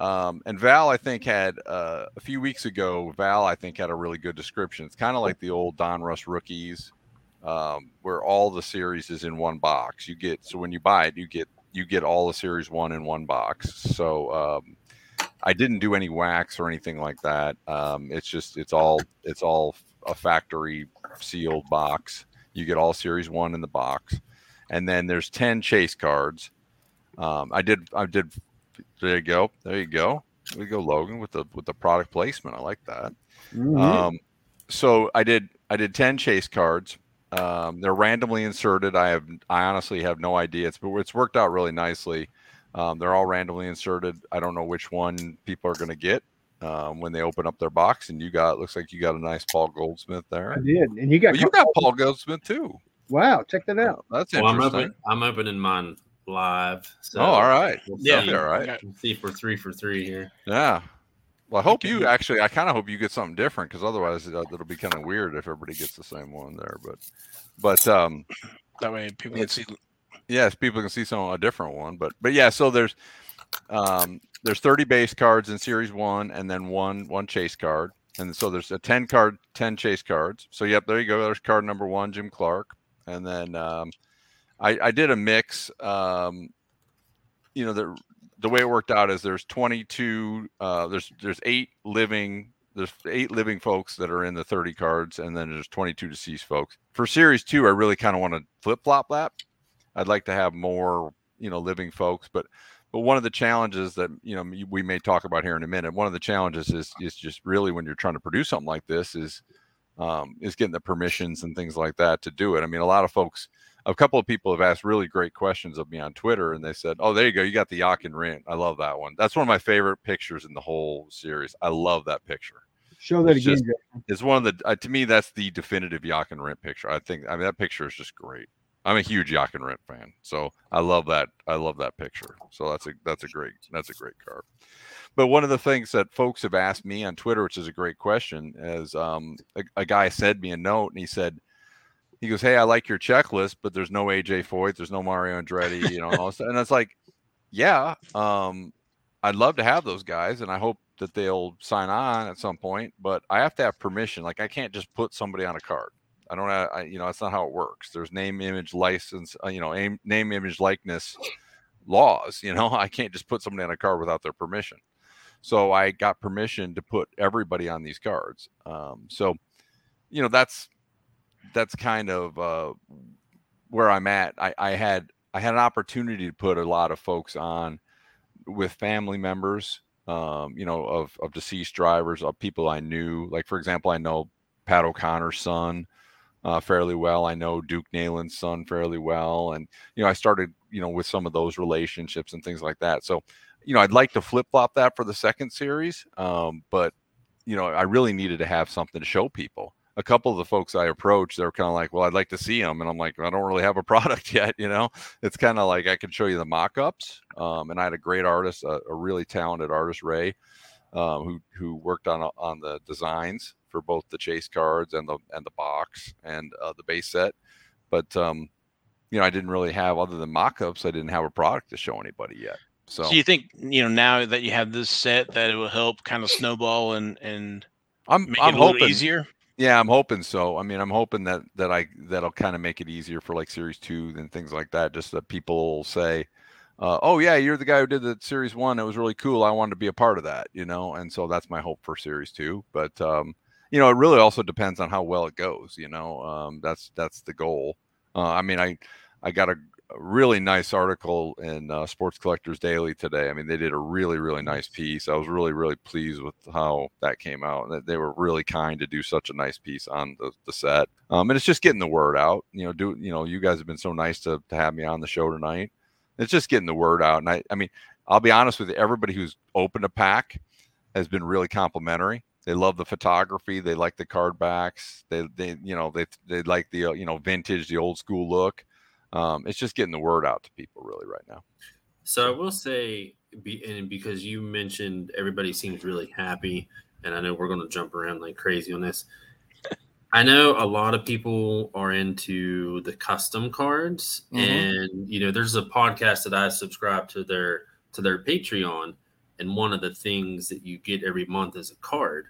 Um, and Val, I think, had uh, a few weeks ago. Val, I think, had a really good description. It's kind of like the old Donruss rookies, um, where all the series is in one box. You get so when you buy it, you get you get all the series one in one box. So um, I didn't do any wax or anything like that. Um, it's just it's all it's all a factory sealed box. You get all series one in the box, and then there's ten chase cards. Um, I did I did there you go. There you go. We go, Logan, with the with the product placement. I like that. Mhm. Um, so I did I did ten chase cards. Um, they're randomly inserted. I have I honestly have no idea. It's but it's worked out really nicely. Um, they're all randomly inserted. I don't know which one people are going to get um, when they open up their box. And you got looks like you got a nice Paul Goldsmith there. I did, and you got, Well, you got Paul Goldsmith too. wow. Check that out. That's well, I'm interesting. open, I'm opening mine live. So oh, all right. We'll Yeah. see, All right. We'll see if we're three for three here. Yeah. Well, I hope you actually. I kind of hope you get something different because otherwise uh, it'll be kind of weird if everybody gets the same one there. But, but um, That way people can see. yes, people can see some a different one. But, but yeah. So there's, um, there's 30 base cards in series one, and then one one chase card, and so there's a 10 card, 10 chase cards. So yep, there you go. There's card number one, Jim Clark, and then um, I, I did a mix. Um, you know the the way it worked out is there's 22 uh, there's there's eight living there's eight living folks that are in the 30 cards and then there's 22 deceased folks for series two i really kind of want to flip-flop that i'd like to have more you know living folks but but one of the challenges that you know we may talk about here in a minute one of the challenges is is just really when you're trying to produce something like this is um, is getting the permissions and things like that to do it i mean a lot of folks a couple of people have asked really great questions of me on Twitter, and they said, "Oh, there you go, you got the Jochen Rindt. I love that one. That's one of my favorite pictures in the whole series. I love that picture. Show that It's again. just- It's one of the uh, to me that's the definitive Jochen Rindt picture. I think I mean that picture is just great. I'm a huge Jochen Rindt fan, so I love that. I love that picture. So that's a that's a great that's a great card. But one of the things that folks have asked me on Twitter, which is a great question, is um, a, a guy sent me a note and he said, he goes, "Hey, I like your checklist, but there's no AJ Foyt, there's no Mario Andretti, you know." and it's like, yeah, um, I'd love to have those guys, and I hope that they'll sign on at some point. But I have to have permission. Like, I can't just put somebody on a card. I don't, I, you know, that's not how it works. There's name, image, license, uh, you know, aim, name, image, likeness laws. You know, [LAUGHS] I can't just put somebody on a card without their permission. So I got permission to put everybody on these cards. Um, so, you know, that's that's kind of uh, where I'm at. I, I had I had an opportunity to put a lot of folks on with family members, um, you know, of of deceased drivers, of people I knew. Like for example, I know Pat O'Connor's son uh, fairly well. I know Duke Nalon's son fairly well, and you know, I started you know with some of those relationships and things like that. So, you know, I'd like to flip flop that for the second series, um, but you know, I really needed to have something to show people. A couple of the folks I approached, they're kind of like, "Well, I'd like to see them," and I'm like, "I don't really have a [LAUGHS] product yet." You know, it's kind of like I can show you the mock-ups. Um, and I had a great artist, a, a really talented artist, Ray, um, who who worked on on the designs for both the chase cards and the and the box and uh, the base set. But um, you know, I didn't really have other than mock-ups. I didn't have a product to show anybody yet. So, So you think you know now that you have this set that it will help kind of snowball and and I'm make I'm it a little hoping easier? Yeah, I'm hoping so. I mean, I'm hoping that that I that'll kind of make it easier for like series two and things like that. Just that people will say, uh, "Oh yeah, you're the guy who did the series one. It was really cool. I wanted to be a part of that," you know. And so that's my hope for series two. But um, you know, it really also depends on how well it goes. You know, um, that's that's the goal. Uh, I mean, I I got a, really nice article in uh, Sports Collectors Daily today. I mean, they did a really really nice piece. I was really really pleased with how that came out. They were really kind to do such a nice piece on the, the set. Um, and it's just getting the word out. You know, do you know you guys have been so nice to to have me on the show tonight. It's just getting the word out. And I I mean, I'll be honest with you, everybody who's opened a pack has been really complimentary. They love the photography. They like the card backs. They, they, you know, they, they like the, uh, you know, vintage, the old school look. Um, it's just getting the word out to people really right now. So I will say, be, and because you mentioned everybody seems really happy, and I know we're going to jump around like crazy on this. [LAUGHS] I know a lot of people are into the custom cards, Mhm. and you know, there's a podcast that I subscribe to their to their Patreon, and one of the things that you get every month is a card.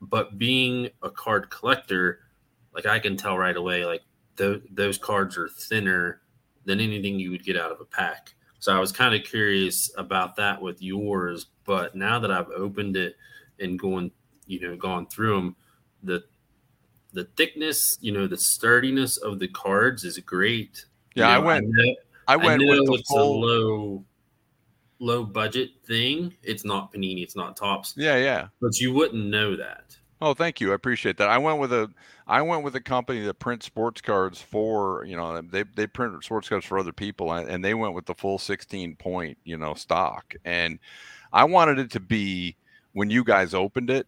But being a card collector, like I can tell right away, like th- those cards are thinner than anything you would get out of a pack. So I was kind of curious about that with yours, but now that I've opened it and going, you know, gone through them, the the thickness, you know, the sturdiness of the cards is great. You Yeah, I know, went, know, I went know with the it's full. a low low budget thing. It's not Panini, it's not Topps, Yeah, yeah. but you wouldn't know that. Oh, thank you. I appreciate that. I went with a I went with a company that prints sports cards for, you know, they they print sports cards for other people and, they went with the full 16 point, you know, stock. And I wanted it to be when you guys opened it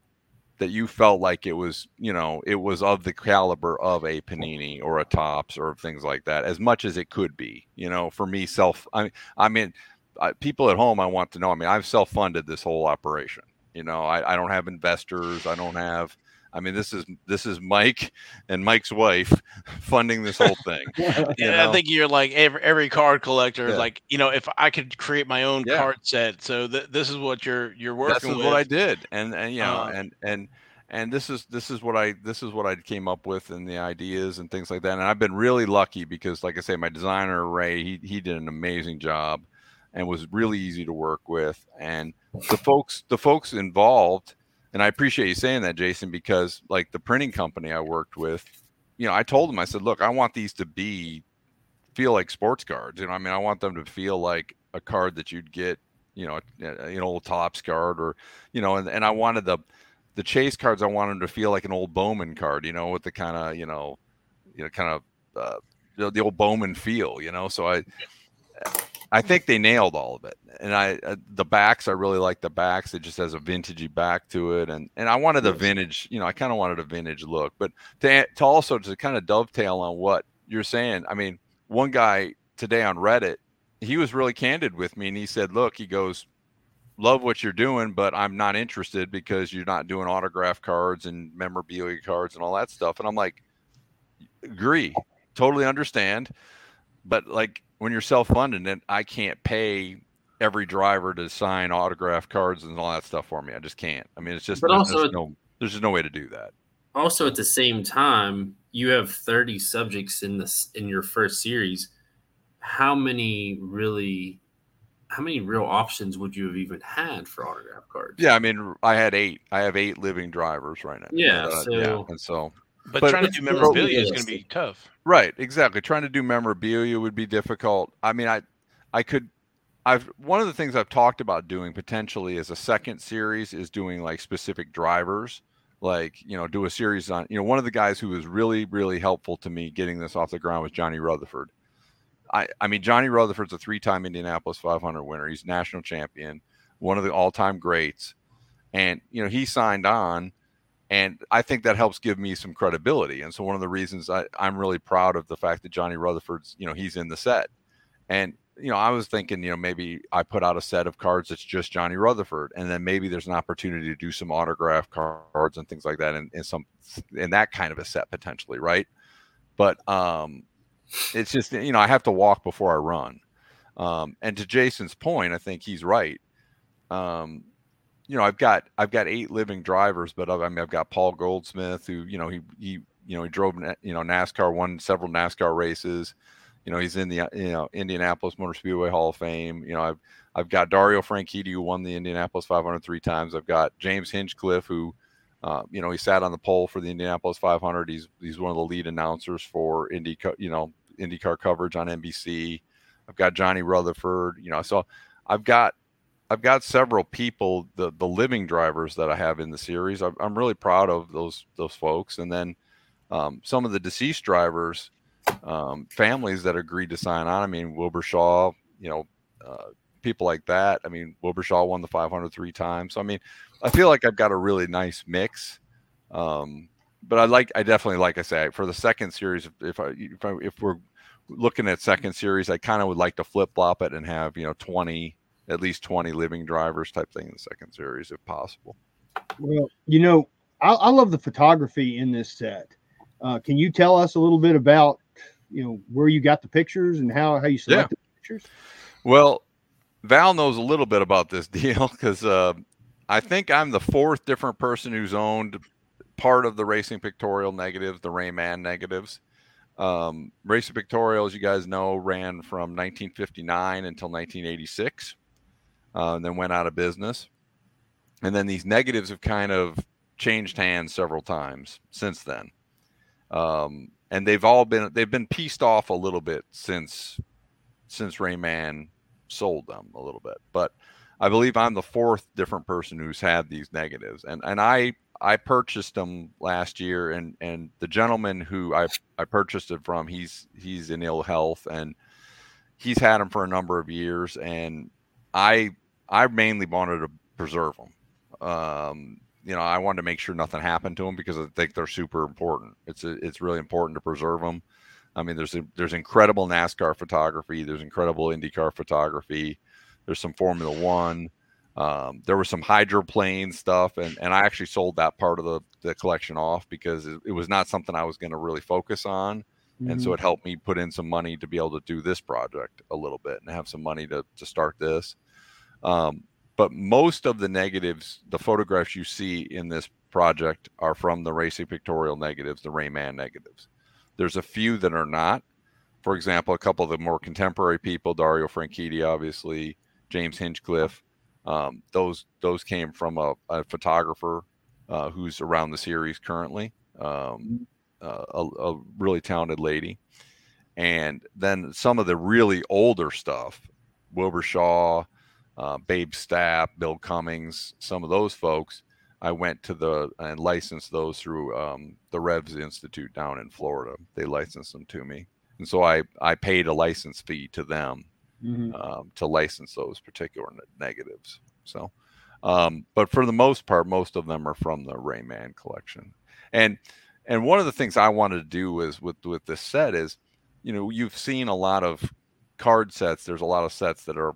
that you felt like it was, you know, it was of the caliber of a Panini or a Topps or things like that as much as it could be. You know, for me self I I mean I, people at home I want to know. I mean, I've self-funded this whole operation. You know, I, I don't have investors. I don't have. I mean, this is this is Mike and Mike's wife [LAUGHS] funding this whole thing. [LAUGHS] you Yeah, I think you're like every, every card collector. Yeah. Like you know, if I could create my own Yeah. card set, so th- this is what you're you're working This is with. what I did, and and you know, Uh, and and and this is this is what I this is what I came up with and the ideas and things like that. And I've been really lucky because, like I say, my designer Ray, he he did an amazing job, and was really easy to work with. And the folks the folks involved, and I appreciate you saying that, Jason, because like the printing company I worked with, you know, I told them I said, look, I want these to be feel like sports cards. You know, I mean, I want them to feel like a card that you'd get, you know, an old Topps card or, you know, and, and I wanted the the chase cards. I wanted them to feel like an old Bowman card, you know, with the kind of, you know, you know, kind of uh, the, the old Bowman feel, you know. So I, I think they nailed all of it. And I, uh, the backs, I really like the backs. It just has a vintagey back to it, and and I wanted a vintage, you know, I kind of wanted a vintage look. But to to also to kind of dovetail on what you're saying, I mean, one guy today on Reddit, he was really candid with me, and he said, "Look, he goes." Love what you're doing, but I'm not interested because you're not doing autograph cards and memorabilia cards and all that stuff. And I'm like, agree, totally understand. But like when you're self-funded, and I can't pay every driver to sign autograph cards and all that stuff for me. I just can't. I mean, it's just But there's, also- there's no there's just no way to do that. also at the same time you have 30 subjects in this in your first series how many really how many real options would you have even had for autograph cards Yeah, I mean, I had eight. I have eight living drivers right now. Yeah, Uh, so- and so but, but- trying to do memorabilia is going to be tough. Right, exactly. Trying to do memorabilia would be difficult. I mean, I I could I've one of the things I've talked about doing potentially as a second series is doing like specific drivers. Like, you know, do a series on, you know, one of the guys who was really, really helpful to me getting this off the ground was Johnny Rutherford. I, I mean, Johnny Rutherford's a three-time Indianapolis 500 winner. He's national champion, one of the all-time greats, and you know he signed on and I think that helps give me some credibility. And so one of the reasons I, I'm really proud of the fact that Johnny Rutherford's, you know, he's in the set. And you know, I was thinking, you know, maybe I put out a set of cards that's just Johnny Rutherford, and then maybe there's an opportunity to do some autograph cards and things like that, and, some in that kind of a set potentially, right? But um, it's just you know I have to walk before I run. Um, and to Jason's point, I think he's right. Um, you know, I've got I've got eight living drivers, but I've, I mean I've got Paul Goldsmith, who you know he he you know he drove you know NASCAR, won several NASCAR races. You know, he's in the you know Indianapolis Motor Speedway Hall of Fame. You know, I've I've got Dario Franchitti who won the Indianapolis 500 three times. I've got James Hinchcliffe who, uh, you know, he sat on the pole for the Indianapolis 500. He's he's one of the lead announcers for Indy, you know, IndyCar coverage on NBC. I've got Johnny Rutherford. You know, so I've got I've got several people, the the living drivers that I have in the series. I'm, I'm really proud of those those folks, and then um, some of the deceased drivers um, families that agreed to sign on. I mean, Wilbur Shaw, you know, uh, people like that. I mean, Wilbur Shaw won the 500 three times. So, I mean, I feel like I've got a really nice mix. Um, but I like, I definitely, like I say, for the second series, if I, if, I, if we're looking at second series, I kind of would like to flip flop it and have, you know, 20, at least 20 living drivers type thing in the second series if possible. Well, you know, I, I love the photography in this set. Uh, can you tell us a little bit about you know where you got the pictures and how how you selected yeah. pictures? Well, Val knows a little bit about this [LAUGHS] deal because uh, I think I'm the fourth different person who's owned part of the Racing Pictorial negatives, the Rayman negatives. Um, Racing Pictorial, as you guys know, ran from 1959 until 1986, uh, and then went out of business. And then these negatives have kind of changed hands several times since then. Um, and they've all been they've been pieced off a little bit since since Rayman sold them a little bit. But I believe I'm the fourth different person who's had these negatives, and and I I purchased them last year, and and the gentleman who I I purchased it from, he's he's in ill health, and he's had them for a number of years, and I I mainly wanted to preserve them. Um, you know, I wanted to make sure nothing happened to them because I think they're super important. It's a, it's really important to preserve them. I mean, there's a, there's incredible NASCAR photography. There's incredible IndyCar photography. There's some Formula One. Um, there was some hydroplane stuff, and, and I actually sold that part of the, the collection off because it, it was not something I was going to really focus on. Mm-hmm. And so mm-hmm. it helped me put in some money to be able to do this project a little bit and have some money to, to start this. Um, but most of the negatives, the photographs you see in this project are from the Racing Pictorial negatives, the Rayman negatives. There's a few that are not. For example, a couple of the more contemporary people, Dario Franchitti, obviously, James Hinchcliffe, um, those those came from a, a photographer uh, who's around the series currently, um, uh, a, a really talented lady. And then some of the really older stuff, Wilbur Shaw, uh, Babe Stapp, Bill Cummings, some of those folks. I went to the and licensed those through um, the Revs Institute down in Florida. They licensed them to me, and so I I paid a license fee to them mm-hmm. um, to license those particular negatives. So, um, but for the most part, most of them are from the Rayman collection, and and one of the things I wanted to do is with with this set is, you know, you've seen a lot of card sets. There's a lot of sets that are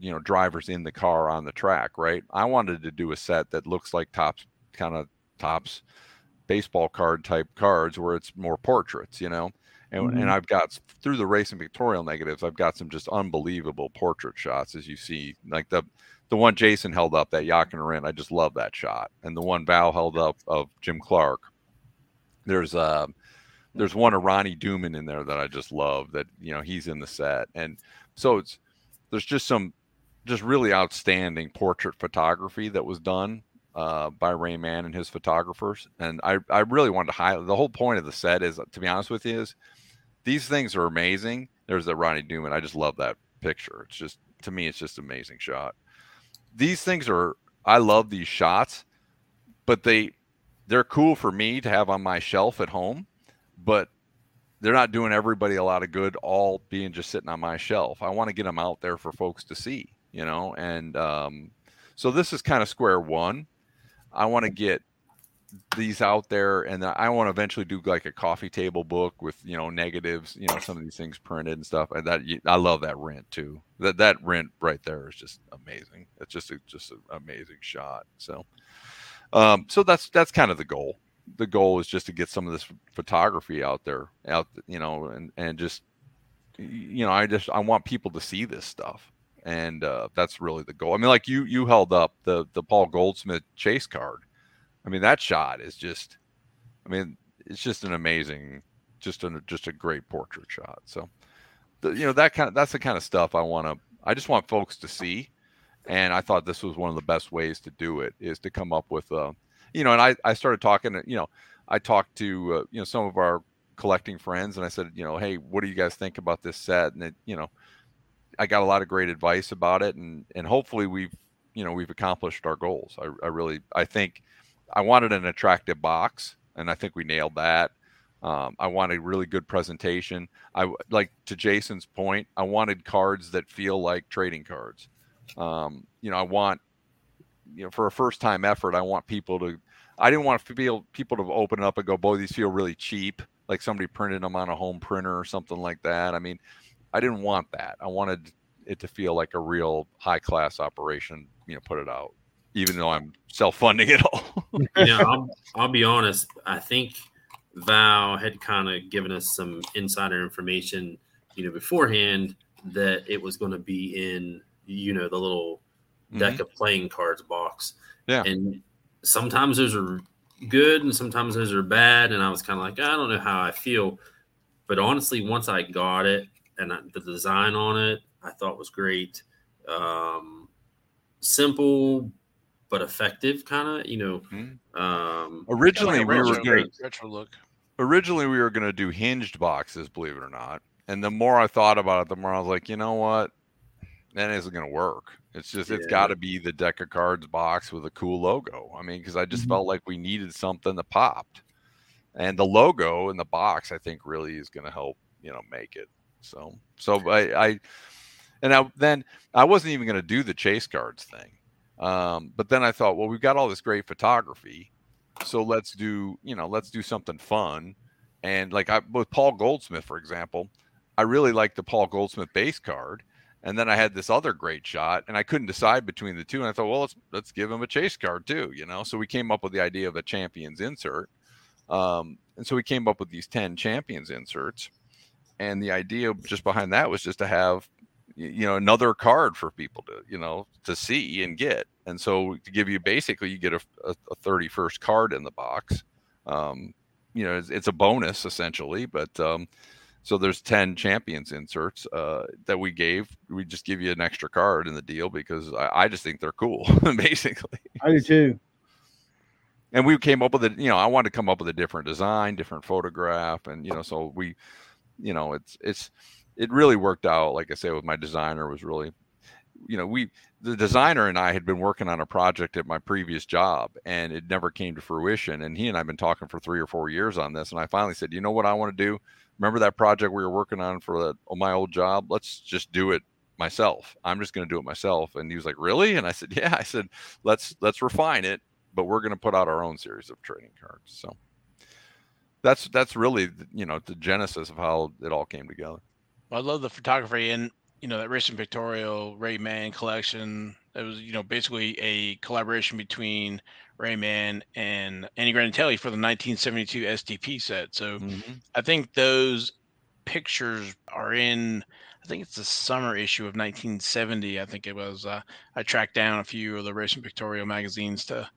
you know drivers in the car on the track right i wanted to do a set that looks like Topps kind of Topps baseball card type cards where it's more portraits you know and, mm-hmm. and i've got through the racing pictorial negatives i've got some just unbelievable portrait shots as you see like the the one jason held up that Jochen Rindt, i just love that shot and the one val held up of jim clark there's uh there's one of ronnie duman in there that i just love that you know he's in the set and so it's there's just some just really outstanding portrait photography that was done uh, by Rayman and his photographers. And I, I really wanted to highlight the whole point of the set is, to be honest with you, is these things are amazing. There's the Ronnie Newman. I just love that picture. It's just, to me, it's just amazing shot. These things are, I love these shots, but they, they're cool for me to have on my shelf at home, but they're not doing everybody a lot of good all being just sitting on my shelf. I want to get them out there for folks to see you know, and um, so this is kind of square one. I want to get these out there, and I want to eventually do like a coffee table book with you know negatives, you know some of these things printed and stuff. And that I love that Rindt too. That that Rindt right there is just amazing. It's just a, just an amazing shot. So, um, so that's that's kind of the goal. The goal is just to get some of this photography out there, out you know, and and just you know, I just I want people to see this stuff, and uh, that's really the goal. I mean, like you you held up the the Paul Goldsmith chase card. I mean, that shot is just, I mean, it's just an amazing, just a just a great portrait shot. So, the, you know, that kind of that's the kind of stuff I want to. I just want folks to see, and I thought this was one of the best ways to do it is to come up with, uh, you know, and I I started talking, you know, I talked to uh, you know some of our collecting friends and I said, you know, hey, what do you guys think about this set? And it, you know, I got a lot of great advice about it, and and hopefully we've you know we've accomplished our goals. I, I really I think I wanted an attractive box, and I think we nailed that. Um, I wanted a really good presentation. I like to Jason's point. I wanted cards that feel like trading cards. Um, you know, I want you know for a first time effort, I want people to. I didn't want to feel people to open it up and go, "Boy, these feel really cheap." Like somebody printed them on a home printer or something like that. I mean, I didn't want that. I wanted it to feel like a real high class operation. You know, put it out even though I'm self funding it all. [LAUGHS] yeah, [LAUGHS] I'll, I'll be honest. I think Val had kind of given us some insider information, you know, beforehand that it was going to be in, you know, the little deck mm-hmm. of playing cards box. Yeah. And sometimes those are good and sometimes those are bad. And I was kind of like, I don't know how I feel. But honestly, once I got it and the design on it, I thought was great. Um, simple, but effective kind of you know mm-hmm. um originally we were gonna retro look originally we were gonna do hinged boxes believe it or not and the more i thought about it the more i was like you know what that isn't gonna work it's just yeah. it's got to be the deck of cards box with a cool logo i mean because i just mm-hmm. felt like we needed something that popped and the logo in the box i think really is gonna help you know make it so so i i and I, then I wasn't even going to do the chase cards thing. Um, but then I thought, well, we've got all this great photography, so let's do, you know, let's do something fun. And like I with Paul Goldsmith, for example, I really like the Paul Goldsmith base card. And then I had this other great shot, and I couldn't decide between the two. And I thought, well, let's let's give him a chase card too, you know. So we came up with the idea of a champions insert, um, and so we came up with these ten champions inserts. And the idea just behind that was just to have you know another card for people to you know to see and get and so to give you basically you get a, a, a 31st card in the box um, you know it's, it's, a bonus essentially but um, so there's 10 champions inserts uh, that we gave we just give you an extra card in the deal because i, I just think they're cool [LAUGHS] basically i do too and we came up with it you know i wanted to come up with a different design different photograph and you know so we you know it's it's it really worked out. Like I say, with my designer was really, you know, we the designer and I had been working on a project at my previous job, and it never came to fruition. And he and I've been talking for three or four years on this, and I finally said, you know what I want to do? Remember that project we were working on for that, oh, my old job? Let's just do it myself. I'm just going to do it myself. And he was like, really? And I said, [LAUGHS] yeah. I said, let's let's refine it, but we're going to put out our own series of trading cards. So that's that's really you know the genesis of how it all came together. I love the photography and you know that Racing Pictorial Ray Rayman collection. It was you know basically a collaboration between Ray Rayman and Andy Granatelli for the 1972 STP set. So mm-hmm. I think those pictures are in. I think it's the summer issue of 1970. I think it was. Uh, I tracked down a few of the Racing Pictorial magazines to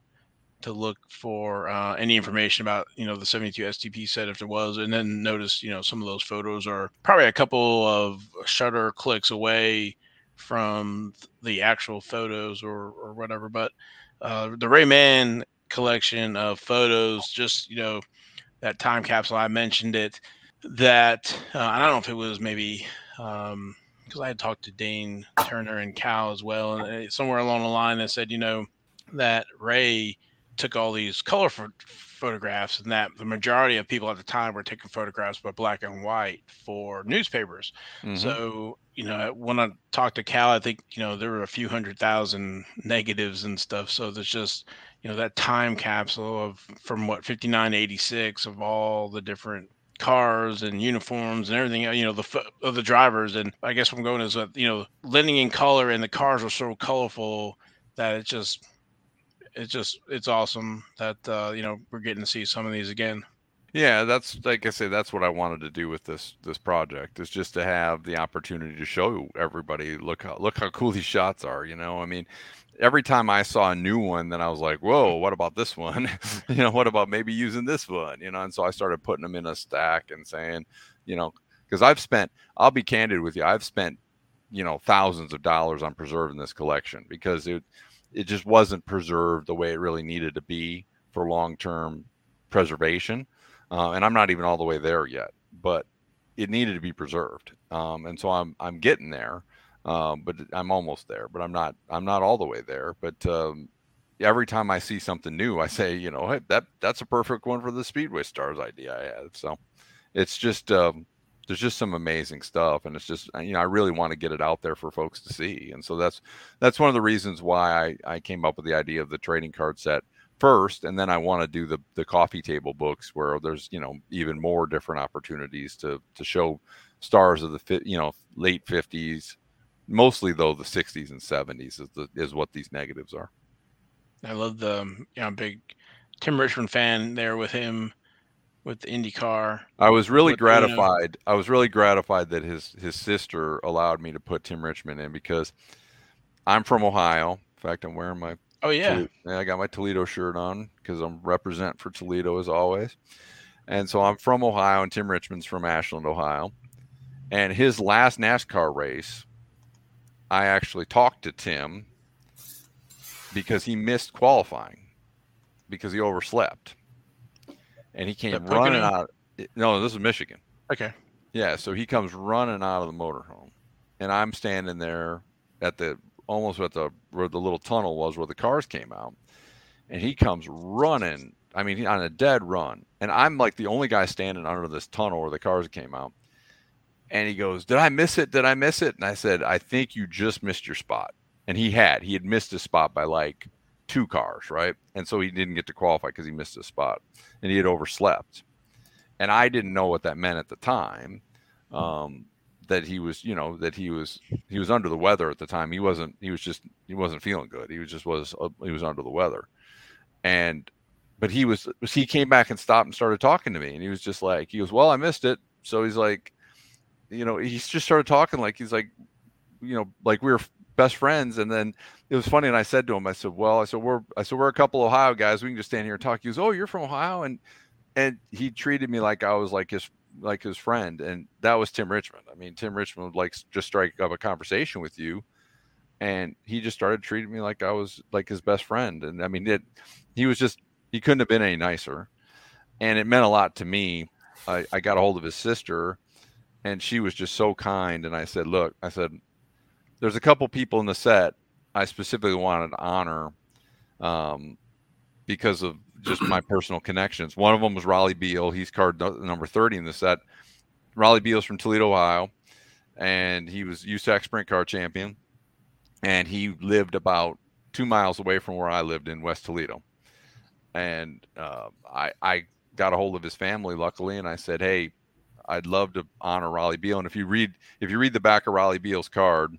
to look for uh, any information about you know the 72 STP set if there was, and then notice you know some of those photos are probably a couple of shutter clicks away from the actual photos or or whatever. But uh, the Rayman collection of photos, just you know that time capsule I mentioned it. That uh, I don't know if it was maybe. Um, because I had talked to Dane Turner and Cal as well, and uh, somewhere along the line they said, you know, that Ray took all these color photographs and that the majority of people at the time were taking photographs but black and white for newspapers mm-hmm. so you know, when I talked to Cal, I think you know there were a few hundred thousand negatives and stuff. So there's just you know that time capsule of from what 59 to 86 of all the different cars and uniforms and everything you know the of the drivers and i guess what i'm going is that you know blending in color and the cars are so colorful that it just it's just it's awesome that uh you know we're getting to see some of these again yeah that's like i say that's what i wanted to do with this this project is just to have the opportunity to show everybody look how look how cool these shots are you know i mean every time I saw a new one, then I was like, whoa, what about this one? [LAUGHS] you know, what about maybe using this one? You know, and so I started putting them in a stack and saying, you know, because I've spent, I'll be candid with you, I've spent, you know, thousands of dollars on preserving this collection because it, it just wasn't preserved the way it really needed to be for long term preservation. Uh, and I'm not even all the way there yet, but it needed to be preserved. Um, and so I'm, I'm getting there um, but I'm almost there. But I'm not. I'm not all the way there. But um, every time I see something new, I say, you know, hey, that that's a perfect one for the Speedway Stars idea I had. So it's just um, there's just some amazing stuff, and it's just you know I really want to get it out there for folks to see, and so that's that's one of the reasons why I I came up with the idea of the trading card set first and then i want to do the the coffee table books where there's you know even more different opportunities to to show stars of the you know late 50s mostly though the 60s and 70s is the is what these negatives are. I love the um, you know big tim richmond fan there with him with indycar i was really gratified. I was really gratified that his his sister allowed me to put tim richmond in because i'm from ohio. In fact i'm wearing my oh yeah. I got my toledo shirt on because i'm represent for toledo as always. And so i'm from ohio and tim richmond's from ashland ohio. And his last nascar race I actually talked to Tim because he missed qualifying because he overslept. And he came running out. No, this is Michigan. Okay. Yeah, so he comes running out of the motorhome. And I'm standing there at the almost at the where the little tunnel was where the cars came out. And he comes running, I mean, on a dead run. And I'm like the only guy standing under this tunnel where the cars came out. And he goes, Did I miss it? Did I miss it? And I said, I think you just missed your spot. And he had. He had missed his spot by like two cars, right? And so he didn't get to qualify because he missed his spot and he had overslept. And I didn't know what that meant at the time. Um, that he was, you know, that he was he was under the weather at the time. He wasn't. He was just he wasn't feeling good. He was just was uh, he was under the weather, and but he was he came back and stopped and started talking to me, and he was just like he goes, well, I missed it. So he's like, you know, he just started talking like he's like, you know, like we were best friends. And then it was funny. And I said to him, I said, well, I said, we're, I said, we're a couple Ohio guys. We can just stand here and talk. He goes, oh, you're from Ohio. And, and he treated me like I was like his, like his friend. And that was Tim Richmond. I mean, Tim Richmond would like just strike up a conversation with you. And he just started treating me like I was like his best friend. And I mean, it, he was just, he couldn't have been any nicer. And it meant a lot to me. I, I got a hold of his sister and she was just so kind. And I said, "Look, I said, there's a couple people in the set I specifically wanted to honor um, because of just my [CLEARS THROAT] personal connections. One of them was Rollie Beale. He's card number 30 in the set. Rollie Beale's from Toledo, Ohio, and he was USAC Sprint Car champion. And he lived about two miles away from where I lived in West Toledo. And uh, I, I got a hold of his family, luckily, and I said, "Hey, I'd love to honor Rollie Beale. And if you read if you read the back of Rollie Beale's card,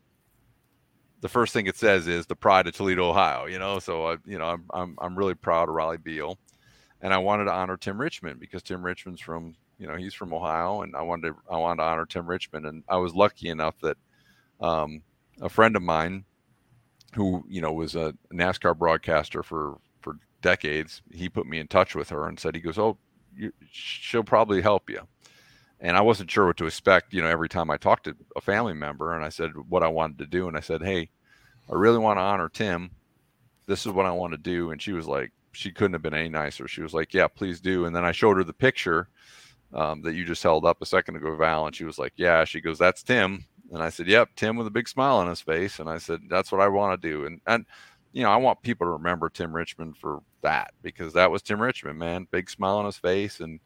the first thing it says is the pride of Toledo, Ohio. You know, so I, you know, I'm I'm I'm really proud of Rollie Beale, and I wanted to honor Tim Richmond because Tim Richmond's from you know he's from Ohio, and I wanted to I wanted to honor Tim Richmond, and I was lucky enough that um, a friend of mine who you know was a NASCAR broadcaster for for decades, he put me in touch with her and said he goes, oh, you, she'll probably help you and I wasn't sure what to expect. You know, every time I talked to a family member, and I said what I wanted to do, and I said, "Hey, I really want to honor Tim. This is what I want to do." And she was like, she couldn't have been any nicer. She was like, "Yeah, please do." And then I showed her the picture um, that you just held up a second ago, Val, and she was like, "Yeah." She goes, "That's Tim." And I said, "Yep, Tim with a big smile on his face." And I said, "That's what I want to do." And and you know, I want people to remember Tim Richmond for that because that was Tim Richmond, man, big smile on his face and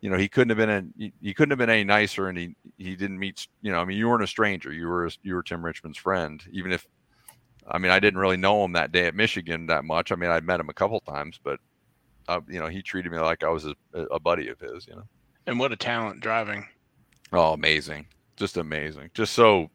you know, he couldn't have been a, he, he couldn't have been any nicer, and he he didn't meet. You know, I mean, you weren't a stranger. You were you were Tim Richmond's friend, even if. I mean, I didn't really know him that day at Michigan that much. I mean, I'd met him a couple times, but uh, you know, he treated me like I was a, a buddy of his. You know. And what a talent driving. Oh, amazing! Just amazing! Just so,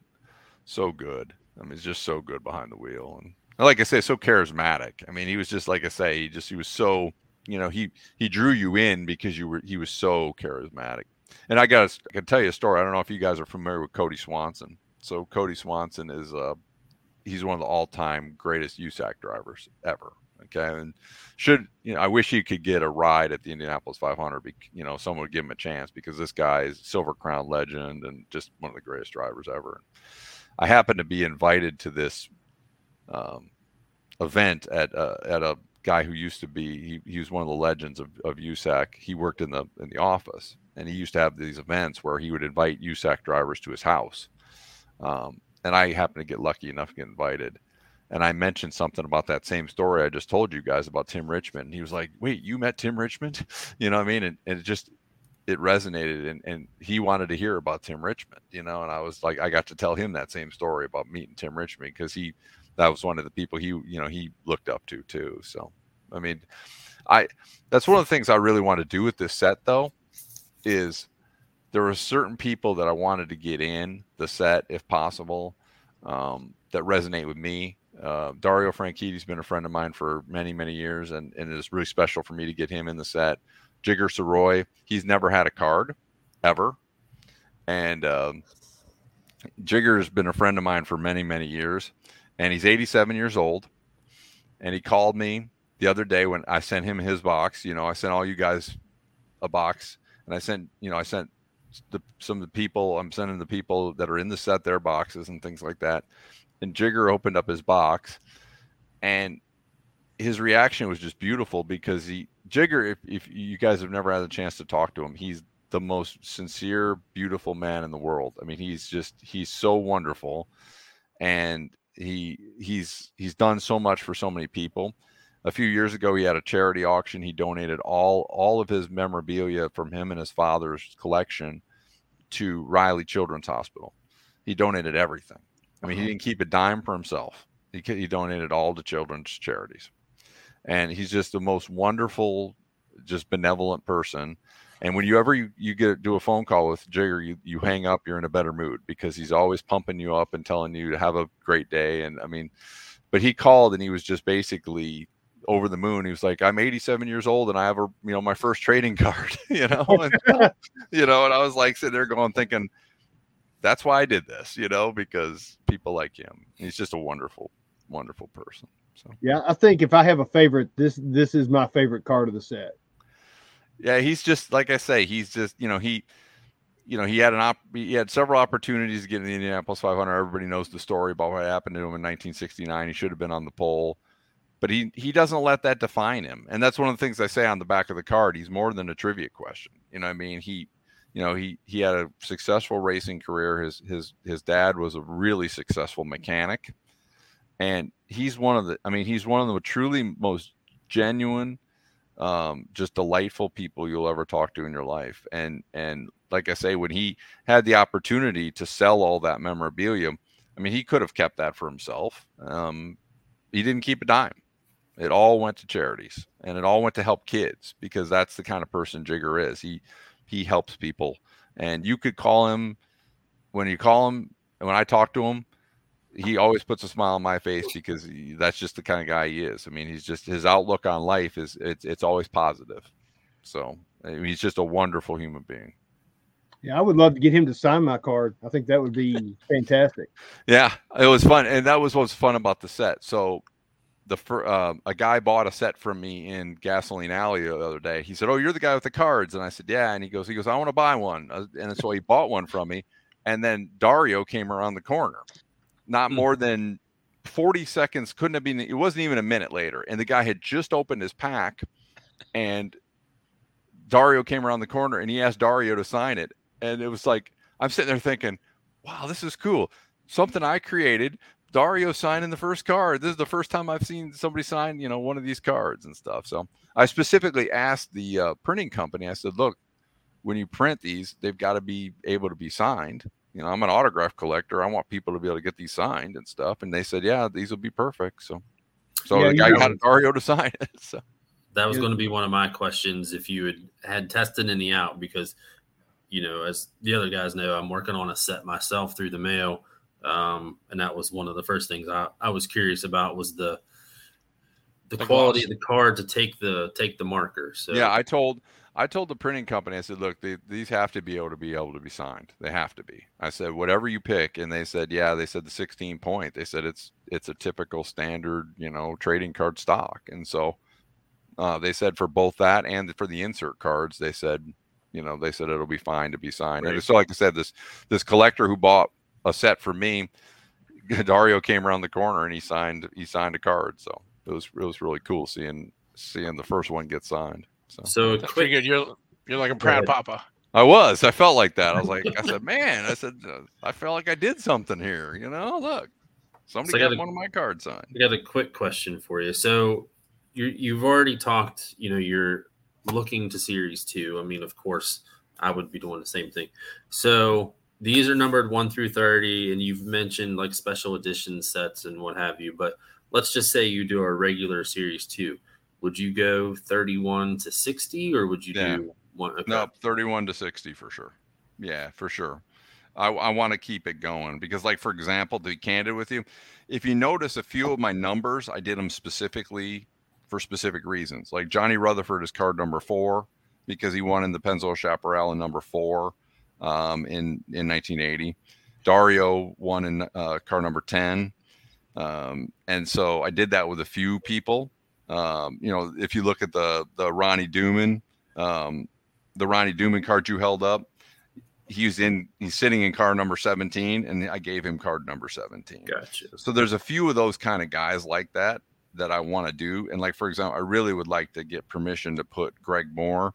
so good. I mean, he's just so good behind the wheel, and like I say, so charismatic. I mean, he was just like I say, he just he was so you know he he drew you in because you were he was so charismatic. And I got I can tell you a story. I don't know if you guys are familiar with Kody Swanson. So Kody Swanson is uh he's one of the all time greatest USAC drivers ever. Okay, and should you know, I wish he could get a ride at the Indianapolis 500. Be, you know, someone would give him a chance because this guy is Silver Crown legend and just one of the greatest drivers ever. I happened to be invited to this um, event at uh, at a guy who used to be he, he was one of the legends of, of USAC. He worked in the in the office and he used to have these events where he would invite USAC drivers to his house. Um, and I happened to get lucky enough to get invited. And I mentioned something about that same story I just told you guys about Tim Richmond. And he was like, Wait, you met Tim Richmond? [LAUGHS] You know what I mean? And, and it just it resonated and, and he wanted to hear about Tim Richmond, you know, and I was like, I got to tell him that same story about meeting Tim Richmond because he that was one of the people he you know he looked up to too. So I mean, I that's one of the things I really want to do with this set though, is there were certain people that I wanted to get in the set if possible um, that resonate with me. Uh, Dario Franchitti's been a friend of mine for many many years, and and it is really special for me to get him in the set. Jigger Sirois, he's never had a card ever, and um, Jigger has been a friend of mine for many many years and he's 87 years old. And he called me the other day when I sent him his box. You know, I sent all you guys a box, and I sent, you know, I sent the, some of the people. I'm sending the people that are in the set their boxes and things like that. And Jigger opened up his box, and his reaction was just beautiful because he Jigger. If, if you guys have never had a chance to talk to him, he's the most sincere, beautiful man in the world. I mean, he's just he's so wonderful, and he he's he's done so much for so many people. A few years ago, he had a charity auction. He donated all all of his memorabilia from him and his father's collection to Riley Children's Hospital. He donated everything. I mean, he uh-huh. didn't keep a dime for himself. He he donated all to children's charities, and he's just the most wonderful, just benevolent person. And when you ever you, you get do a phone call with Jigger, you you hang up, you're in a better mood because he's always pumping you up and telling you to have a great day. And I mean, but he called and he was just basically over the moon. He was like, "I'm 87 years old and I have a you know my first trading [LAUGHS] card," [LAUGHS] you know, and, [LAUGHS] you know, and I was like sitting there going thinking, that's why I did this, you know, because people like him. He's just a wonderful, wonderful person. So yeah, I think if I have a favorite, this this is my favorite card of the set. Yeah, he's just like I say, he's just you know he, you know he had an op he had several opportunities to get in the Indianapolis 500. Everybody knows the story about what happened to him in 1969. He should have been on the pole, but he he doesn't let that define him. And that's one of the things I say on the back of the card. He's more than a trivia question. You know, I mean he. You know, he he had a successful racing career. His his his dad was a really successful mechanic, and he's one of the. I mean, he's one of the truly most genuine um, just delightful people you'll ever talk to in your life. And and like I say, when he had the opportunity to sell all that memorabilia, I mean, he could have kept that for himself. Um, he didn't keep a dime. It all went to charities, and it all went to help kids because that's the kind of person Jigger is. He he helps people, and you could call him when you call him. When I talk to him, he always puts a smile on my face because he, that's just the kind of guy he is. I mean, he's just his outlook on life is it's it's always positive. So I mean, he's just a wonderful human being. Yeah, I would love to get him to sign my card. I think that would be fantastic. Yeah, it was fun, and that was what's fun about the set. So, the uh, a guy bought a set from me in Gasoline Alley the other day. He said, "Oh, you're the guy with the cards," and I said, "Yeah." And he goes, "He goes, I want to buy one," uh, and so he bought one from me. And then Dario came around the corner, not mm. more than 40 seconds couldn't have been it wasn't even a minute later and the guy had just opened his pack and dario came around the corner and he asked dario to sign it and it was like i'm sitting there thinking wow this is cool something i created dario signing the first card this is the first time i've seen somebody sign you know one of these cards and stuff so i specifically asked the uh, printing company i said look when you print these, they've got to be able to be signed. You know, I'm an autograph collector. I want people to be able to get these signed and stuff. And they said, yeah, these will be perfect. So, so Yeah, the guy know- got Dario to [LAUGHS] sign it. So That was Yeah. going to be one of my questions if you had had tested any out because, you know, as the other guys know, I'm working on a set myself through the mail, um, and that was one of the first things I, I was curious about was the the, The quality gloss. of the card to take the take the marker. So yeah, I told I told the printing company, I said, look, they, these have to be able to be able to be signed. They have to be. I said, whatever you pick, and they said, yeah. They said the 16 point. They said it's it's a typical standard, you know, trading card stock, and so uh, they said for both that and for the insert cards, they said, you know, they said it'll be fine to be signed. And so, like I said, this this collector who bought a set for me, [LAUGHS] Dario came around the corner and he signed he signed a card. So it was it was really cool seeing seeing the first one get signed. So. so quick pretty good. You're you're like a proud papa. I was. I felt like that. I was like, I said, man, I said, uh, I felt like I did something here. You know, look, somebody So I got gotta- one of my cards signed. I got a quick question for you. So you you've already talked, you know, you're looking to series two. I mean, of course, I would be doing the same thing. So these are numbered one through 30, and you've mentioned like special edition sets and what have you. But let's just say you do a regular series two. Would you go 31 to 60 or would you Yeah. do one? Okay. No, 31 to 60 for sure. Yeah, for sure. I, I want to keep it going because, like, for example, to be candid with you, if you notice a few of my numbers, I did them specifically for specific reasons. Like Johnny Rutherford is card number four because he won in the Pennzoil Chaparral in number four um, in in 1980. Dario won in uh, card number 10. Um, and so I did that with a few people. Um, you know, if you look at the the Ronnie Duman, um, the Ronnie Duman card you held up, he's in he's sitting in card number 17, and I gave him card number 17. Gotcha. So there's a few of those kind of guys like that that I want to do. And like for example, I really would like to get permission to put Greg Moore,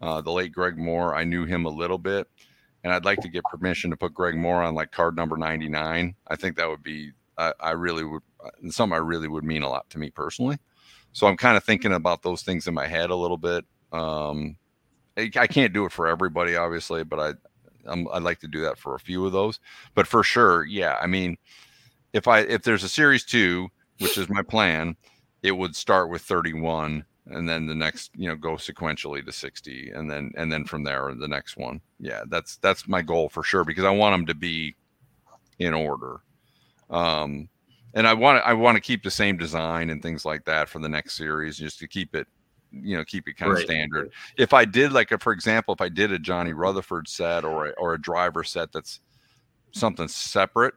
uh, the late Greg Moore. I knew him a little bit, and I'd like to get permission to put Greg Moore on like card number 99. I think that would be I, I really would uh, something I really would mean a lot to me personally. So I'm kind of thinking about those things in my head a little bit. Um, I, can't do it for everybody, obviously, but I I'm, I'd like to do that for a few of those. But for sure, yeah. I mean, if I if there's a series two, which is my plan, it would start with 31 and then the next you know go sequentially to 60 and then and then from there the next one yeah that's that's my goal for sure because i want them to be in order um and i want to i want to keep the same design and things like that for the next series just to keep it you know keep it kind of standard. If i did like a, for example if i did a johnny rutherford set or a, or a driver set that's something separate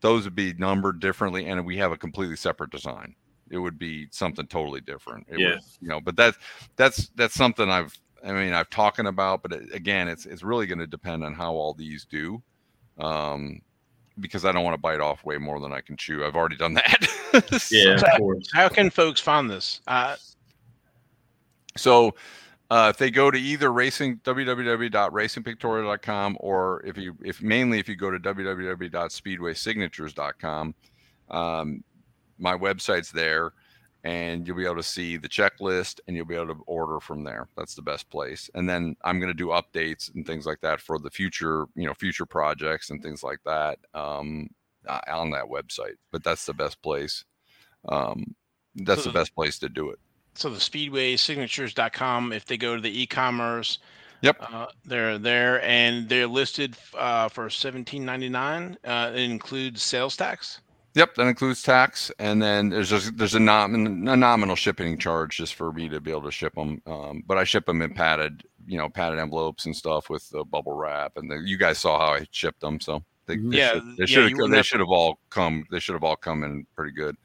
those would be numbered differently and we have a completely separate design. It would be something totally different. It Yeah. would, you know but that's that's that's something i've i mean i've talking about but it, again it's it's really going to depend on how all these do. Um because i don't want to bite off way more than i can chew i've already done that [LAUGHS] So- Yeah, So- of course. How can folks find this? Uh, So uh, if they go to either racing www.racingpictorial.com or if you if mainly if you go to www.speedwaysignatures.com, um, my website's there, and you'll be able to see the checklist and you'll be able to order from there. That's the best place. And then I'm going to do updates and things like that for the future, you know, future projects and things like that um, uh, on that website. But that's the best place. Um, that's So the the- best place to do it. so the speedwaysignatures.com if they go to the e-commerce Yep. uh, they're there and they're listed uh, for 17.99 uh, it includes sales tax Yep, that includes tax, and then there's just, there's a, nom- a nominal shipping charge just for me to be able to ship them. Um, but I ship them in padded, you know, padded envelopes and stuff with the bubble wrap. And the, you guys saw how I shipped them, so they, Mhm. they Yeah, should, they should you have they should have all come. They should have all come in pretty good.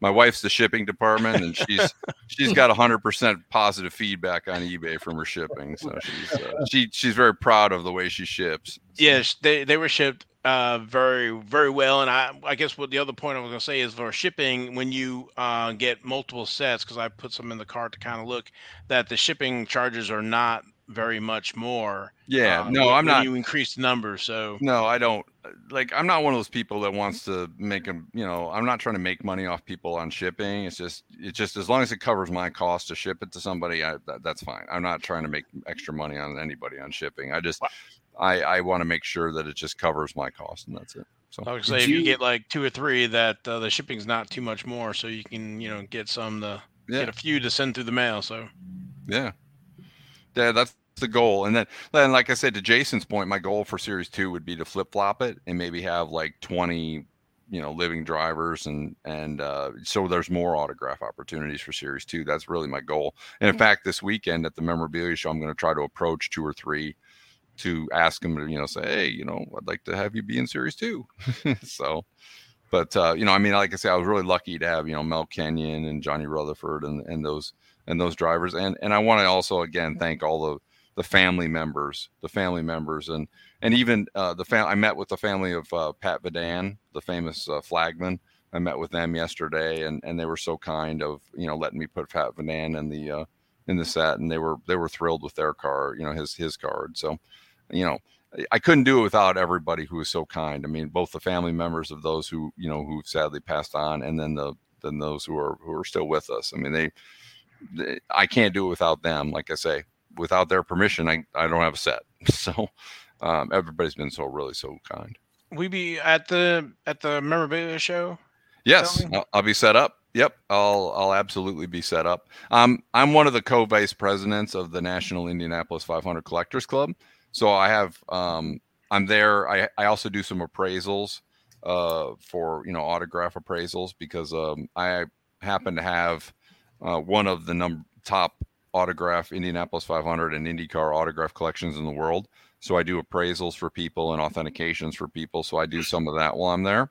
My wife's the shipping department, and she's she's got hundred percent positive feedback on eBay from her shipping. So she's uh, she she's very proud of the way she ships. So- yes they, they were shipped uh, very very well and I, I guess what the other point i was going to say is for shipping when you uh, get multiple sets because i put some in the cart to kind of look that the shipping charges are not very much more yeah. uh, no, I'm when not. you increase the number so No, I don't. like I'm not one of those people that wants to make them. You know, I'm not trying to make money off people on shipping. It's just it's just as long as it covers my cost to ship it to somebody, I, that, that's fine. I'm not trying to make extra money on anybody on shipping. I just I I want to make sure that it just covers my cost, and that's it. So I would say if you, get like two or three, that uh, the shipping's not too much more, so you can you know get some to yeah. get a few to send through the mail. So yeah, yeah, that's the goal. And then, then like I said to Jason's point, my goal for Series Two would be to flip flop it and maybe have like twenty, you know, living drivers and and uh, so there's more autograph opportunities for Series Two. That's really my goal. And in fact, this weekend at the memorabilia show, I'm going to try to approach two or three to ask him to you know say, hey, you know, I'd like to have you be in Series Two. [LAUGHS] so. But uh, you know, I mean, like I said, I was really lucky to have you know Mel Kenyon and Johnny Rutherford and, and those and those drivers, and and I want to also again thank all the the family members, the family members, and and even uh, the fam. I met with the family of uh, Pat Vidan, the famous uh, flagman. I met with them yesterday, and and they were so kind of you know letting me put Pat Vidan in the in the set, and they were they were thrilled with their car, you know his his card. So, you know, I couldn't do it without everybody who was so kind. I mean, both the family members of those who you know who sadly passed on, and then the then those who are who are still with us. I mean, they, they I can't do it without them. Like I say, without their permission, I, I don't have a set. [LAUGHS] So um, everybody's been so really so kind. We be at the at the memorabilia show. Yes, I'll, I'll, be set up. Yep, I'll I'll absolutely be set up. Um, I'm one of the co-vice presidents of the National Indianapolis 500 Collectors Club. So I have um, I'm there. I I also do some appraisals uh, for you know autograph appraisals because um, I happen to have uh, one of the number top autograph Indianapolis 500 and IndyCar autograph collections in the world. So I do appraisals for people and authentications for people. So I do some of that while I'm there.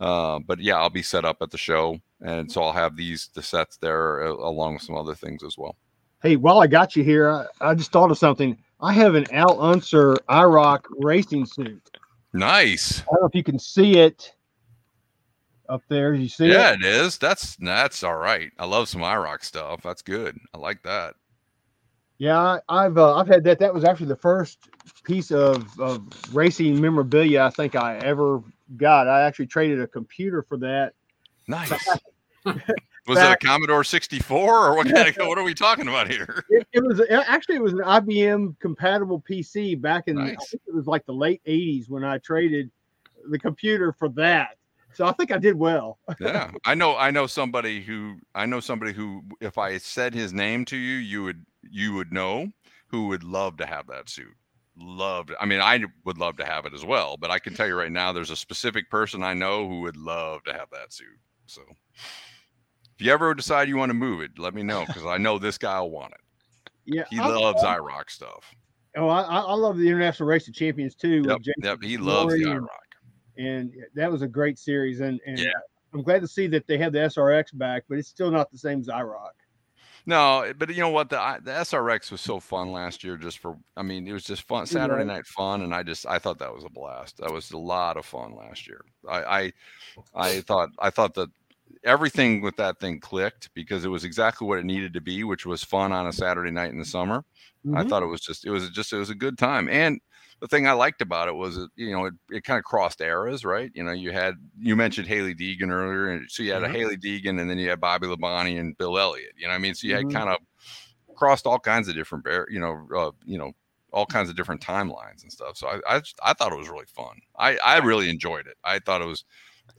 Uh, but yeah, I'll be set up at the show, and so I'll have these the sets there uh, along with some other things as well. Hey, while I got you here, I, I just thought of something. I have an Al Unser IROC racing suit. Nice. I don't know if you can see it up there. You see yeah, it? it is. That's that's all right. I love some IROC stuff. That's good. I like that. Yeah, I, have uh, I've had that. That was actually the first piece of, of racing memorabilia I think I ever got. I actually traded a computer for that. Nice. [LAUGHS] was it a Commodore 64 or what kind of what are we talking about here? [LAUGHS] It, it, was actually it was an IBM compatible PC back in nice. it was like the late 80s when I traded the computer for that. So I think I did well. [LAUGHS] yeah, I know. I know somebody who I know somebody who, if I said his name to you, you would you would know who would love to have that suit. Loved. I mean, I would love to have it as well. But I can tell you right now, there's a specific person I know who would love to have that suit. So if you ever decide you want to move it, let me know because I know this guy will want it. Yeah, he I loves IROC stuff. Oh, I, I love the International Race of Champions too. Yep, yep he loves the IROC and that was a great series. And, and yeah. I'm glad to see that they have the SRX back, but it's still not the same as IROC. No, but you know what? The the SRX was so fun last year. Just for, I mean, it was just fun, Saturday night fun, and I just I thought that was a blast. That was a lot of fun last year. I I, I thought I thought that everything with that thing clicked because it was exactly what it needed to be, which was fun on a Saturday night in the summer. Mm-hmm. I thought it was just it was just it was a good time, and the thing I liked about it was, you know, it, it kind of crossed eras, right? You know, you had you mentioned Hailie Deegan earlier, and so you had mm-hmm. a Hailie Deegan, and then you had Bobby Labonte and Bill Elliott. You know, I mean, so you mm-hmm. had kind of crossed all kinds of different, you know, uh, you know, all kinds of different timelines and stuff. So I, I, I thought it was really fun. I, I really enjoyed it. I thought it was,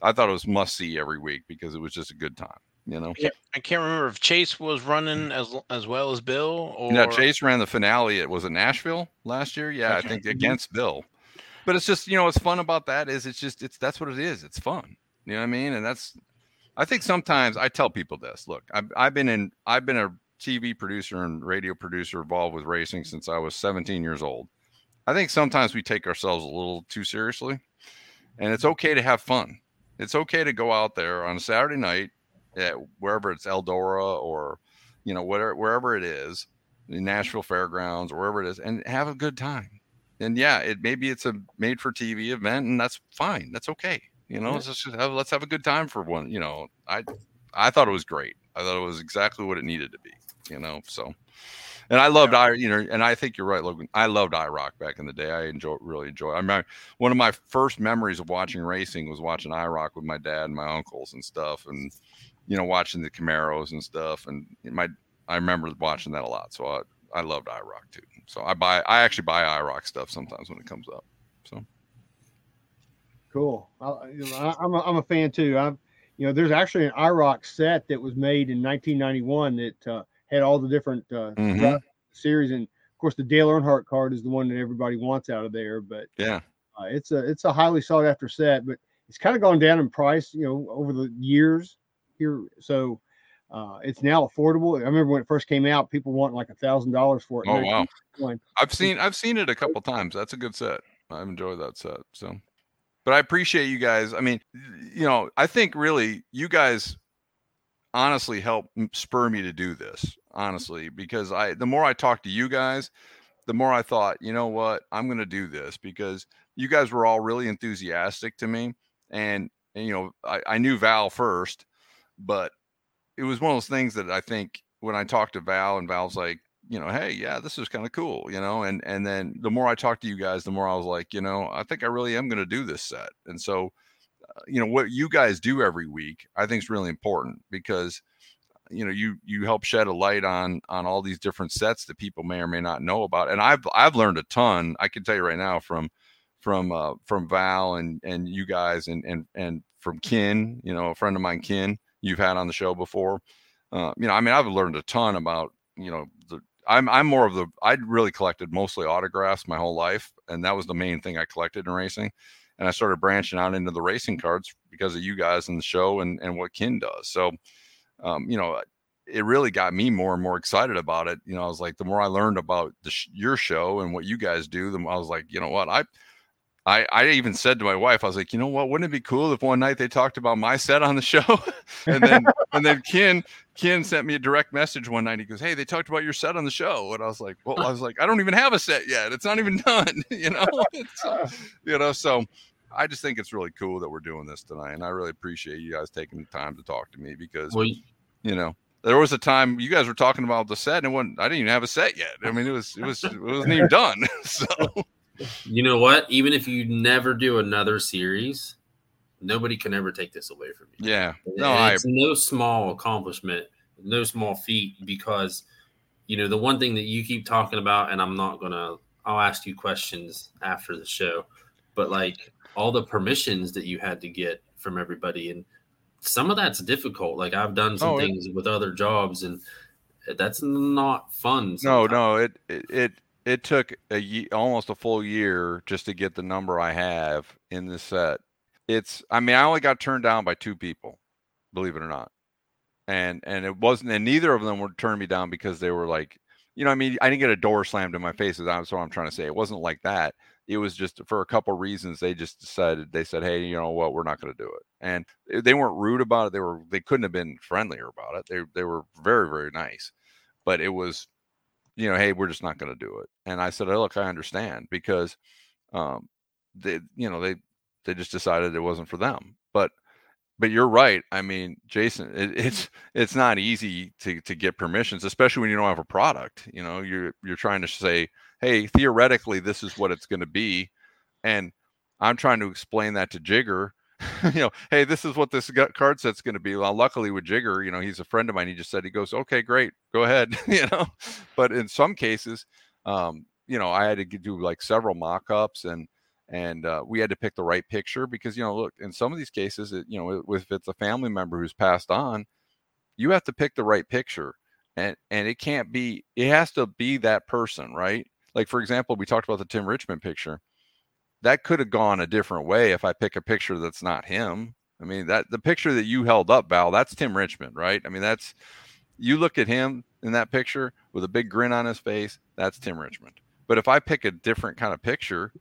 I thought it was must see every week because it was just a good time you know. Yeah, I can't remember if Chase was running as as well as Bill or Yeah, Chase ran the finale It was in Nashville last year? Yeah, okay. I think mm-hmm. against Bill. But it's just, you know, what's fun about that is it's just it's that's what it is. It's fun. You know what I mean? And that's I think sometimes I tell people this. Look, I've I've been in I've been a TV producer and radio producer involved with racing since I was 17 years old. I think sometimes we take ourselves a little too seriously. And it's okay to have fun. It's okay to go out there on a Saturday night at wherever it's Eldora or you know whatever wherever it is, the mm-hmm. Nashville Fairgrounds or wherever it is, and have a good time. And yeah, it maybe it's a made for TV event, and that's fine. That's okay. You know, yeah. let's just have let's have a good time for one. You know, I I thought it was great. I thought it was exactly what it needed to be. You know, so And I loved I, you know, and I think you're right, Logan. I loved IROC back in the day. I enjoy really enjoy. I remember one of my first memories of watching racing was watching IROC with my dad and my uncles and stuff, and you know, watching the Camaros and stuff. And my I remember watching that a lot. So I I loved IROC too. So I buy I actually buy IROC stuff sometimes when it comes up. So cool. I, you know, I'm a, I'm a fan too. I've you know, there's actually an IROC set that was made in 1991 that uh, had all the different uh, mm-hmm. series, and of course, the Dale Earnhardt card is the one that everybody wants out of there. But yeah, uh, it's a it's a highly sought after set, but it's kind of gone down in price, you know, over the years here. So uh, it's now affordable. I remember when it first came out, people want like a thousand dollars for it. Oh wow! I've seen I've seen it a couple times. That's a good set. I've enjoyed that set. So but I appreciate you guys. I mean, you know, I think really you guys honestly help spur me to do this, honestly, because I the more I talk to you guys, the more I thought, you know what, I'm going to do this because you guys were all really enthusiastic to me. And, and you know, I, I knew Val first, but it was one of those things that I think when I talked to Val and Val's like, you know, hey, yeah, this is kind of cool, you know, and and then the more I talked to you guys, the more I was like, you know, I think I really am going to do this set, and so, uh, you know, what you guys do every week, I think is really important because, you know, you you help shed a light on on all these different sets that people may or may not know about, and I've I've learned a ton. I can tell you right now from from uh, from Val and and you guys and and and from Ken, you know, a friend of mine, Ken, you've had on the show before. Uh, you know, I mean, I've learned a ton about you know the I'm I'm more of the I really collected mostly autographs my whole life, and that was the main thing I collected in racing. And I started branching out into the racing cards because of you guys in the show and and what Ken does. So, um, you know, it really got me more and more excited about it. You know, I was like, the more I learned about sh- your show and what you guys do, the more I was like, you know what, I I, I even said to my wife, I was like, you know what, wouldn't it be cool if one night they talked about my set on the show? [LAUGHS] and then [LAUGHS] and then Ken Ken sent me a direct message one night. He goes, Hey, they talked about your set on the show. And I was like, Well, I was like, I don't even have a set yet. It's not even [LAUGHS] done, you know. you know, so I just think it's really cool that we're doing this tonight. And I really appreciate you guys taking the time to talk to me because well, you know, there was a time you guys were talking about the set and when I didn't even have a set yet. I mean, it was it was it wasn't even done. so you know what? Even if you never do another series, nobody can ever take this away from you. Yeah. No, I... it's no small accomplishment, no small feat because you know the one thing that you keep talking about, and I'm not gonna I'll ask you questions after the show, but like all the permissions that you had to get from everybody and some of that's difficult. Like I've done some oh, things it... with other jobs and that's not fun. Sometimes. No, no, it, it, it took a almost a full year just to get the number I have in the set. It's I mean I only got turned down by two people, believe it or not. And and it wasn't and neither of them would turn me down because they were like, you know, I mean, I didn't get a door slammed in my face. That's what I'm trying to say. It wasn't like that. It was just for a couple reasons. They just decided. They said, "Hey, you know what? We're not going to do it." And they weren't rude about it. They were. They couldn't have been friendlier about it. They they were very very nice. But it was you know, hey, we're just not going to do it. And I said, oh, look, I understand because, um, they, you know, they, they just decided it wasn't for them. But, but you're right. I mean, Jason, it, [LAUGHS] it's it's not easy to to get permissions, especially when you don't have a product. You know, you're you're trying to say, hey, theoretically, this is what it's going to be, and I'm trying to explain that to Jigger [LAUGHS] you know, hey, this is what this card set's going to be. Well, luckily with Jigger, you know, he's a friend of mine. He just said, he goes, okay, great, go ahead, [LAUGHS] you know. But in some cases, um, you know, I had to do like several mock-ups and and uh, we had to pick the right picture because you know, look, in some of these cases, it, you know, if it's a family member who's passed on, you have to pick the right picture, and and it can't be, it has to be that person, right? Like for example, we talked about the Tim Richmond picture that could have gone a different way if I pick a picture that's not him. I mean, that the picture that you held up, Val, that's Tim Richmond, right? I mean, that's you look at him in that picture with a big grin on his face, that's Tim Richmond. But if I pick a different kind of picture,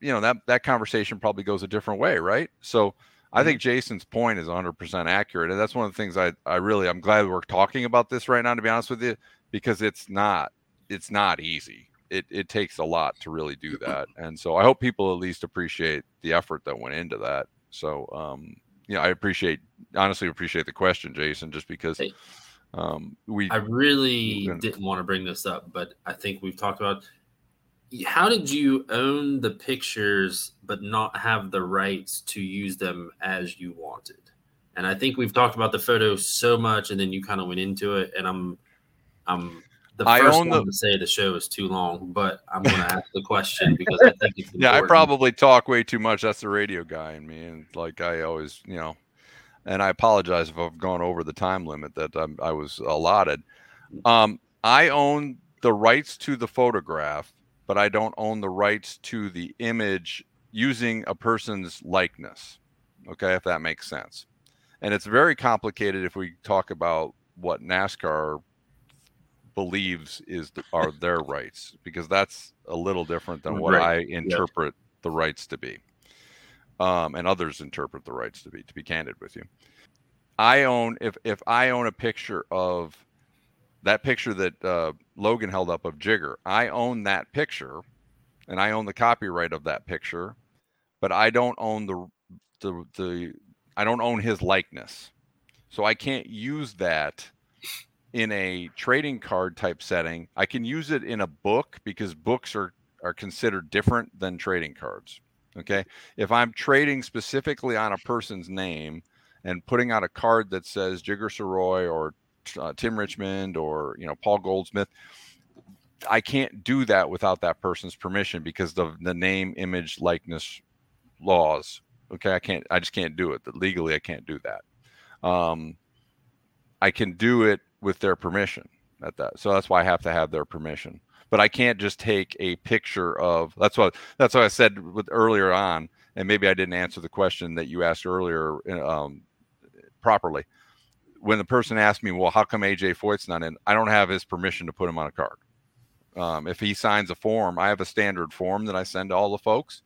you know, that that conversation probably goes a different way, right? So I think mm-hmm. Jason's point is 100% accurate. And that's one of the things I, I really, I'm glad we're talking about this right now, to be honest with you, because it's not, it's not easy it, it takes a lot to really do [CLEARS THROAT] that. And so I hope people at least appreciate the effort that went into that. So, um, you know, I appreciate, honestly appreciate the question, Jason, just because, Um, we I really gonna- didn't want to bring this up, but I think we've talked about how did you own the pictures but not have the rights to use them as you wanted? And I think we've talked about the photos so much, and then you kind of went into it, and I'm, I'm the I first own one the- to say the show is too long, but I'm going [LAUGHS] to ask the question because I think it's yeah, I probably talk way too much. That's the radio guy in me, and like I always, you know, and I apologize if I've gone over the time limit that I'm, I was allotted. Um, I own the rights to the photograph, but I don't own the rights to the image using a person's likeness. Okay, if that makes sense. And it's very complicated if we talk about what NASCAR believes is the, are their rights because that's a little different than what Right. I interpret the rights to be. Um, and others interpret the rights to be, to be candid with you. I own if if I own a picture of that picture that uh, Logan held up of Jigger, I own that picture, and I own the copyright of that picture, but I don't own the the the I don't own his likeness, so I can't use that in a trading card type setting. I can use it in a book because books are are considered different than trading cards. Okay, if I'm trading specifically on a person's name and putting out a card that says Jigger Sirois or uh, Tim Richmond or you know Paul Goldsmith, I can't do that without that person's permission because of the name, image, likeness laws. Okay, I can't. I just can't do it. Legally, I can't do that. Um, I can do it with their permission at that. So that's why I have to have their permission. But I can't just take a picture of. That's what. That's what I said with earlier on, and maybe I didn't answer the question that you asked earlier um, properly. When the person asked me, "Well, how come AJ Foyt's not in?" I don't have his permission to put him on a card. Um, if he signs a form, I have a standard form that I send to all the folks.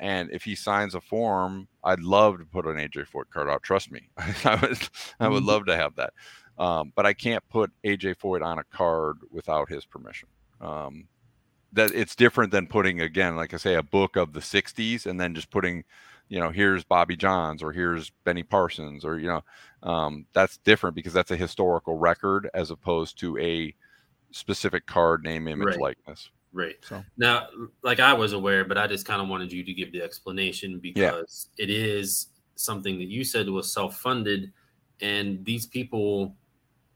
And if he signs a form, I'd love to put an AJ Foyt card out. Trust me, [LAUGHS] I would. I would love to have that. Um, but I can't put AJ Foyt on a card without his permission. Um, that it's different than putting again, like I say, a book of the '60s, and then just putting, you know, here's Bobby Johns or here's Benny Parsons, or you know, um, that's different because that's a historical record as opposed to a specific card name, image, Right. likeness. Right. So. Now, like I was aware, but I just kind of wanted you to give the explanation because it is something that you said was self funded. And these people,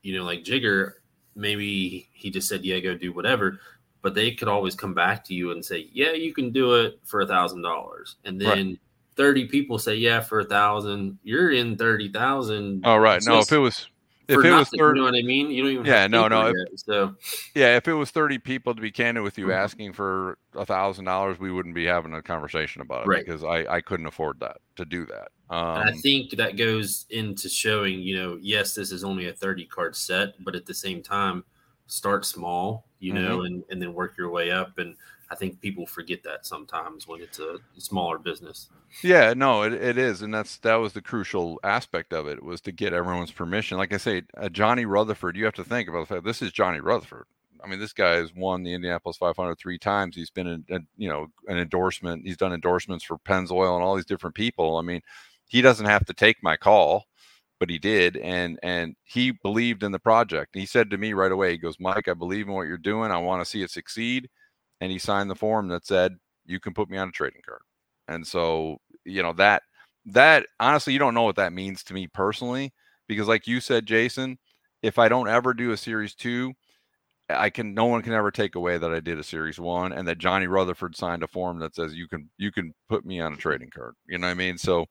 you know, like Jigger, maybe he just said, yeah, go do whatever. But they could always come back to you and say, yeah, you can do it for a thousand dollars. And Right. then 30 people say, yeah, for a thousand, you're in 30,000. Oh right, no, if it was if for it was thirty, you know what I mean? You don't even Yeah, have no, no, yet. So yeah, if it was thirty people, to be candid with you, Mhm. asking for a thousand dollars, we wouldn't be having a conversation about it Right. because I I couldn't afford that to do that. Um, I think that goes into showing, you know, yes, this is only a 30 card set, but at the same time, start small, you know, Mm-hmm. and, and then work your way up. And I think people forget that sometimes when it's a smaller business. Yeah, no, it, it is, and that's that was the crucial aspect of it was to get everyone's permission. Like I say, uh, Johnny Rutherford, you have to think about the fact this is Johnny Rutherford. I mean, this guy has won the Indianapolis 500 three times. He's been, in, you know, an endorsement. He's done endorsements for Pennzoil and all these different people. I mean, he doesn't have to take my call, but he did, and and he believed in the project. He said to me right away, he goes, "Mike, I believe in what you're doing. I want to see it succeed." And he signed the form that said, "You can put me on a trading card." And so, you know, that that honestly, you don't know what that means to me personally, because like you said, Jason, if I don't ever do a series two, I can no one can ever take away that I did a series one and that Johnny Rutherford signed a form that says you can you can put me on a trading card. You know what I mean? So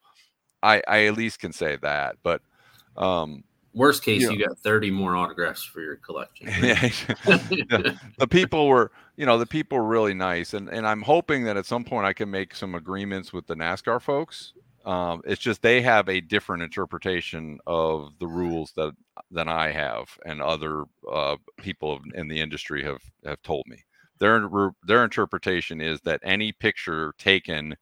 I I at least can say that. But um Worst case, Yeah. you got 30 more autographs for your collection. [LAUGHS] yeah, the, the people were you know the people were really nice and and i'm hoping that at some point i can make some agreements with the nascar folks um, it's just they have a different interpretation of the rules that than i have and other uh, people in the industry have have told me their their interpretation is that any picture taken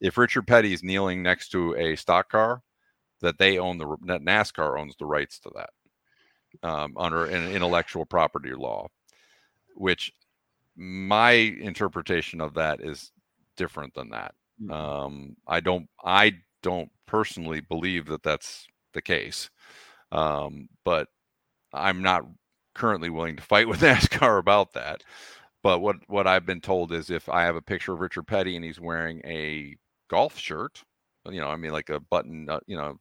if richard petty is kneeling next to a stock car that they own the that nascar owns the rights to that um, under an intellectual property law, which my interpretation of that is different than that. Mhm. Um, I don't, I don't personally believe that that's the case, um, but I'm not currently willing to fight with [LAUGHS] NASCAR about that. But what what I've been told is if I have a picture of Richard Petty and he's wearing a golf shirt, you know, I mean like a button, uh, you know,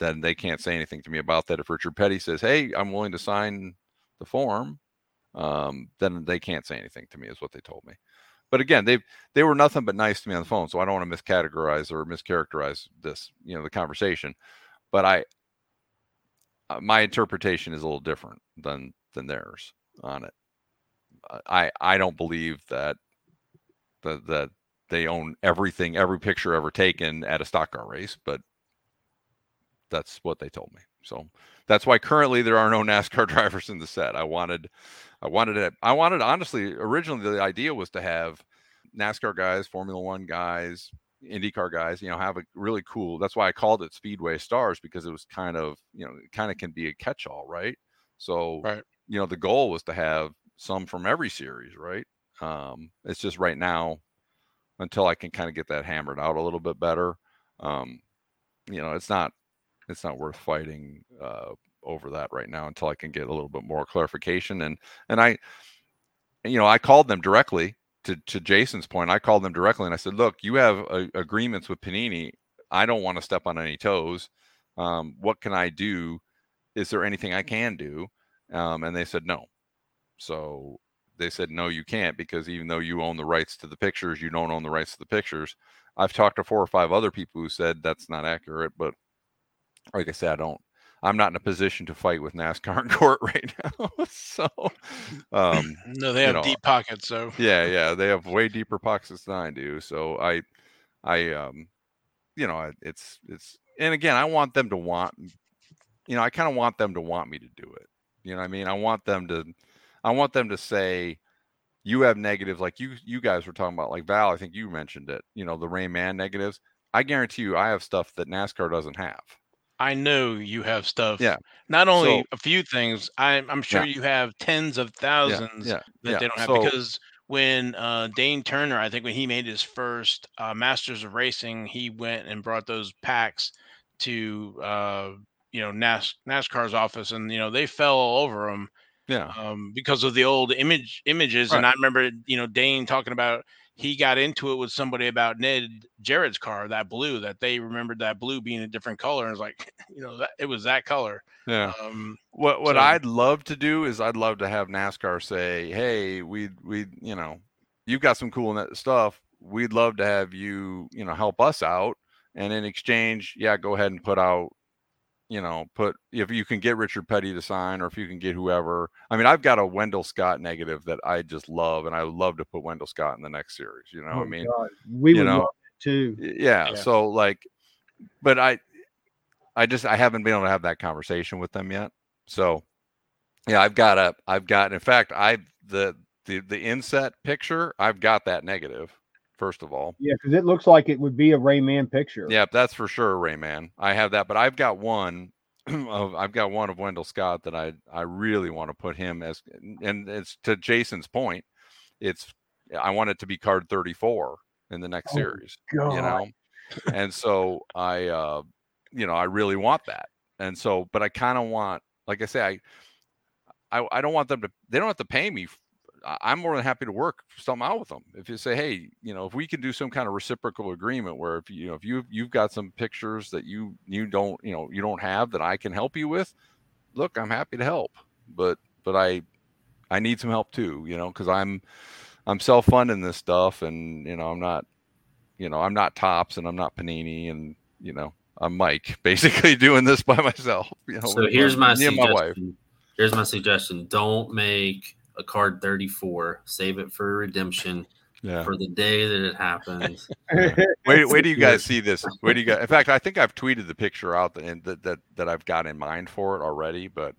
then they can't say anything to me about that. If Richard Petty says, "Hey, I'm willing to sign the form," um, then they can't say anything to me, is what they told me. But again, they they were nothing but nice to me on the phone, so I don't want to miscategorize or mischaracterize this, you know, the conversation. But I, uh, my interpretation is a little different than than theirs on it. I I don't believe that that that they own everything, every picture ever taken at a stock car race, but that's what they told me. So that's why currently there are no [LAUGHS] NASCAR drivers in the set. I wanted, I wanted it. I wanted honestly. Originally, the idea was to have NASCAR guys, Formula One guys, IndyCar guys. You know, have a really cool. That's why I called it Speedway Stars because it was kind of you know it kind of can be a catch-all, right? So Right. you know the goal was to have some from every series, right? Um, it's just right now until I can kind of get that hammered out a little bit better. Um, you know, it's not it's not worth fighting uh, over that right now until I can get a little bit more clarification. And and I, you know, I called them directly to to Jason's point. I called them directly and I said, look, you have uh, agreements with Panini. I don't want to step on any toes. Um, what can I do? Is there anything I can do? Um, and they said no. So they said no, you can't because even though you own the rights to the pictures, you don't own the rights to the pictures. I've talked to four or five other people who said that's not accurate, but like I said, I don't. I'm not in a position to fight with NASCAR in court [LAUGHS] right now. [LAUGHS] so, um, No, they you have know, deep pockets, so yeah, yeah, they have way deeper pockets than I do. So I, I, um, you know, it's it's, and again, I want them to want, you know, I kind of want them to want me to do it. You know, what I mean, I want them to, I want them to say, you have negatives like you you guys were talking about, like Val. I think you mentioned it. You know, the Rayman negatives. I guarantee you, I have stuff that NASCAR doesn't have. I know you have stuff. Yeah. Not only So- a few things, I'm I'm sure Yeah. you have tens of thousands yeah, that yeah. they don't have So- because when uh, Dane Turner, I think when he made his first uh, Masters of Racing, he went and brought those packs to uh, you know NAS- NASCAR's office, and you know they fell all over him. Yeah, um, because of the old image images. And I remember you know Dane talking about he got into it with somebody about Ned Jarrett's car, that blue, that they remembered that blue being a different color, and it's like [LAUGHS] you know that it was that color. yeah. Um, What what So- I'd love to do is I'd love to have NASCAR say, "Hey, we we you know, you've got some cool stuff. We'd love to have you you know help us out, and in exchange, yeah, go ahead and put out, you know, put if you can get Richard Petty to sign, or if you can get whoever. I mean, I've got a Wendell Scott negative that I just love, and I would love to put Wendell Scott in the next series. You know, Oh, I mean, God. we you would know, love it too. Yeah, Yeah. so like but i i just i haven't been able to have that conversation with them yet so yeah i've got a i've got in fact i the the the inset picture i've got that negative first of all Yeah, because it looks like it would be a Rayman picture. yeah that's for sure rayman i have that but i've got one [CLEARS THROAT] of i've got one of wendell scott that i i really want to put him as and it's to jason's point it's i want it to be card 34 in the next Oh, series God. you know and so i uh you know i really want that and so but i kind of want like i say I, I i don't want them to they don't have to pay me i'm more than happy to work something out with them if you say hey you know if we can do some kind of reciprocal agreement where if you know if you you've got some pictures that you you don't you know you don't have that i can help you with look i'm happy to help but but i i need some help too you know because i'm i'm self-funding this stuff and you know i'm not you know, I'm not Topps and I'm not Panini, and you know, I'm Mike, [LAUGHS] basically doing this by myself. You know, So here's my me and my wife. Here's my suggestion. Don't make a card 34. Save it for redemption Yeah. for the day that it happens. [LAUGHS] Wait, wait do you guys see this? Wait do you guys? In fact, I think I've tweeted the picture out that that that, that I've got in mind for it already, but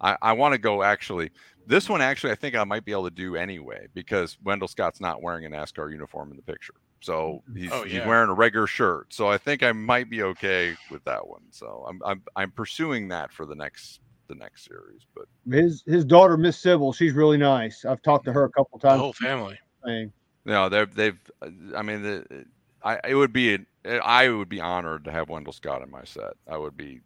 I I want to go actually. This one actually, I think I might be able to do anyway because Wendell Scott's not wearing a NASCAR uniform in the picture, so he's Oh, he's wearing a regular shirt. So I think I might be okay with that one. So I'm I'm I'm pursuing that for the next the next series, but. his his daughter, Miss Sybil, she's really nice. I've talked to her a couple times. the times. whole family. Thing. No, they've they've. I mean, the, I it would be I would be honored to have Wendell Scott in my set. I would be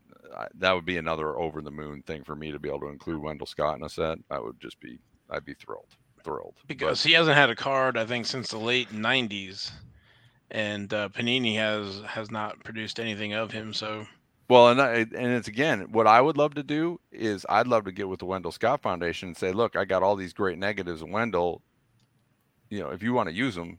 that would be another over the moon thing for me to be able to include Wendell Scott in a set. I would just be I'd be thrilled, thrilled because but, he hasn't had a card I think since the late '90s, and uh, Panini has has not produced anything of him. So well, and I, and it's again what I would love to do is I'd love to get with the Wendell Scott Foundation and say, look, I got all these great negatives of Wendell. You know, if you want to use them,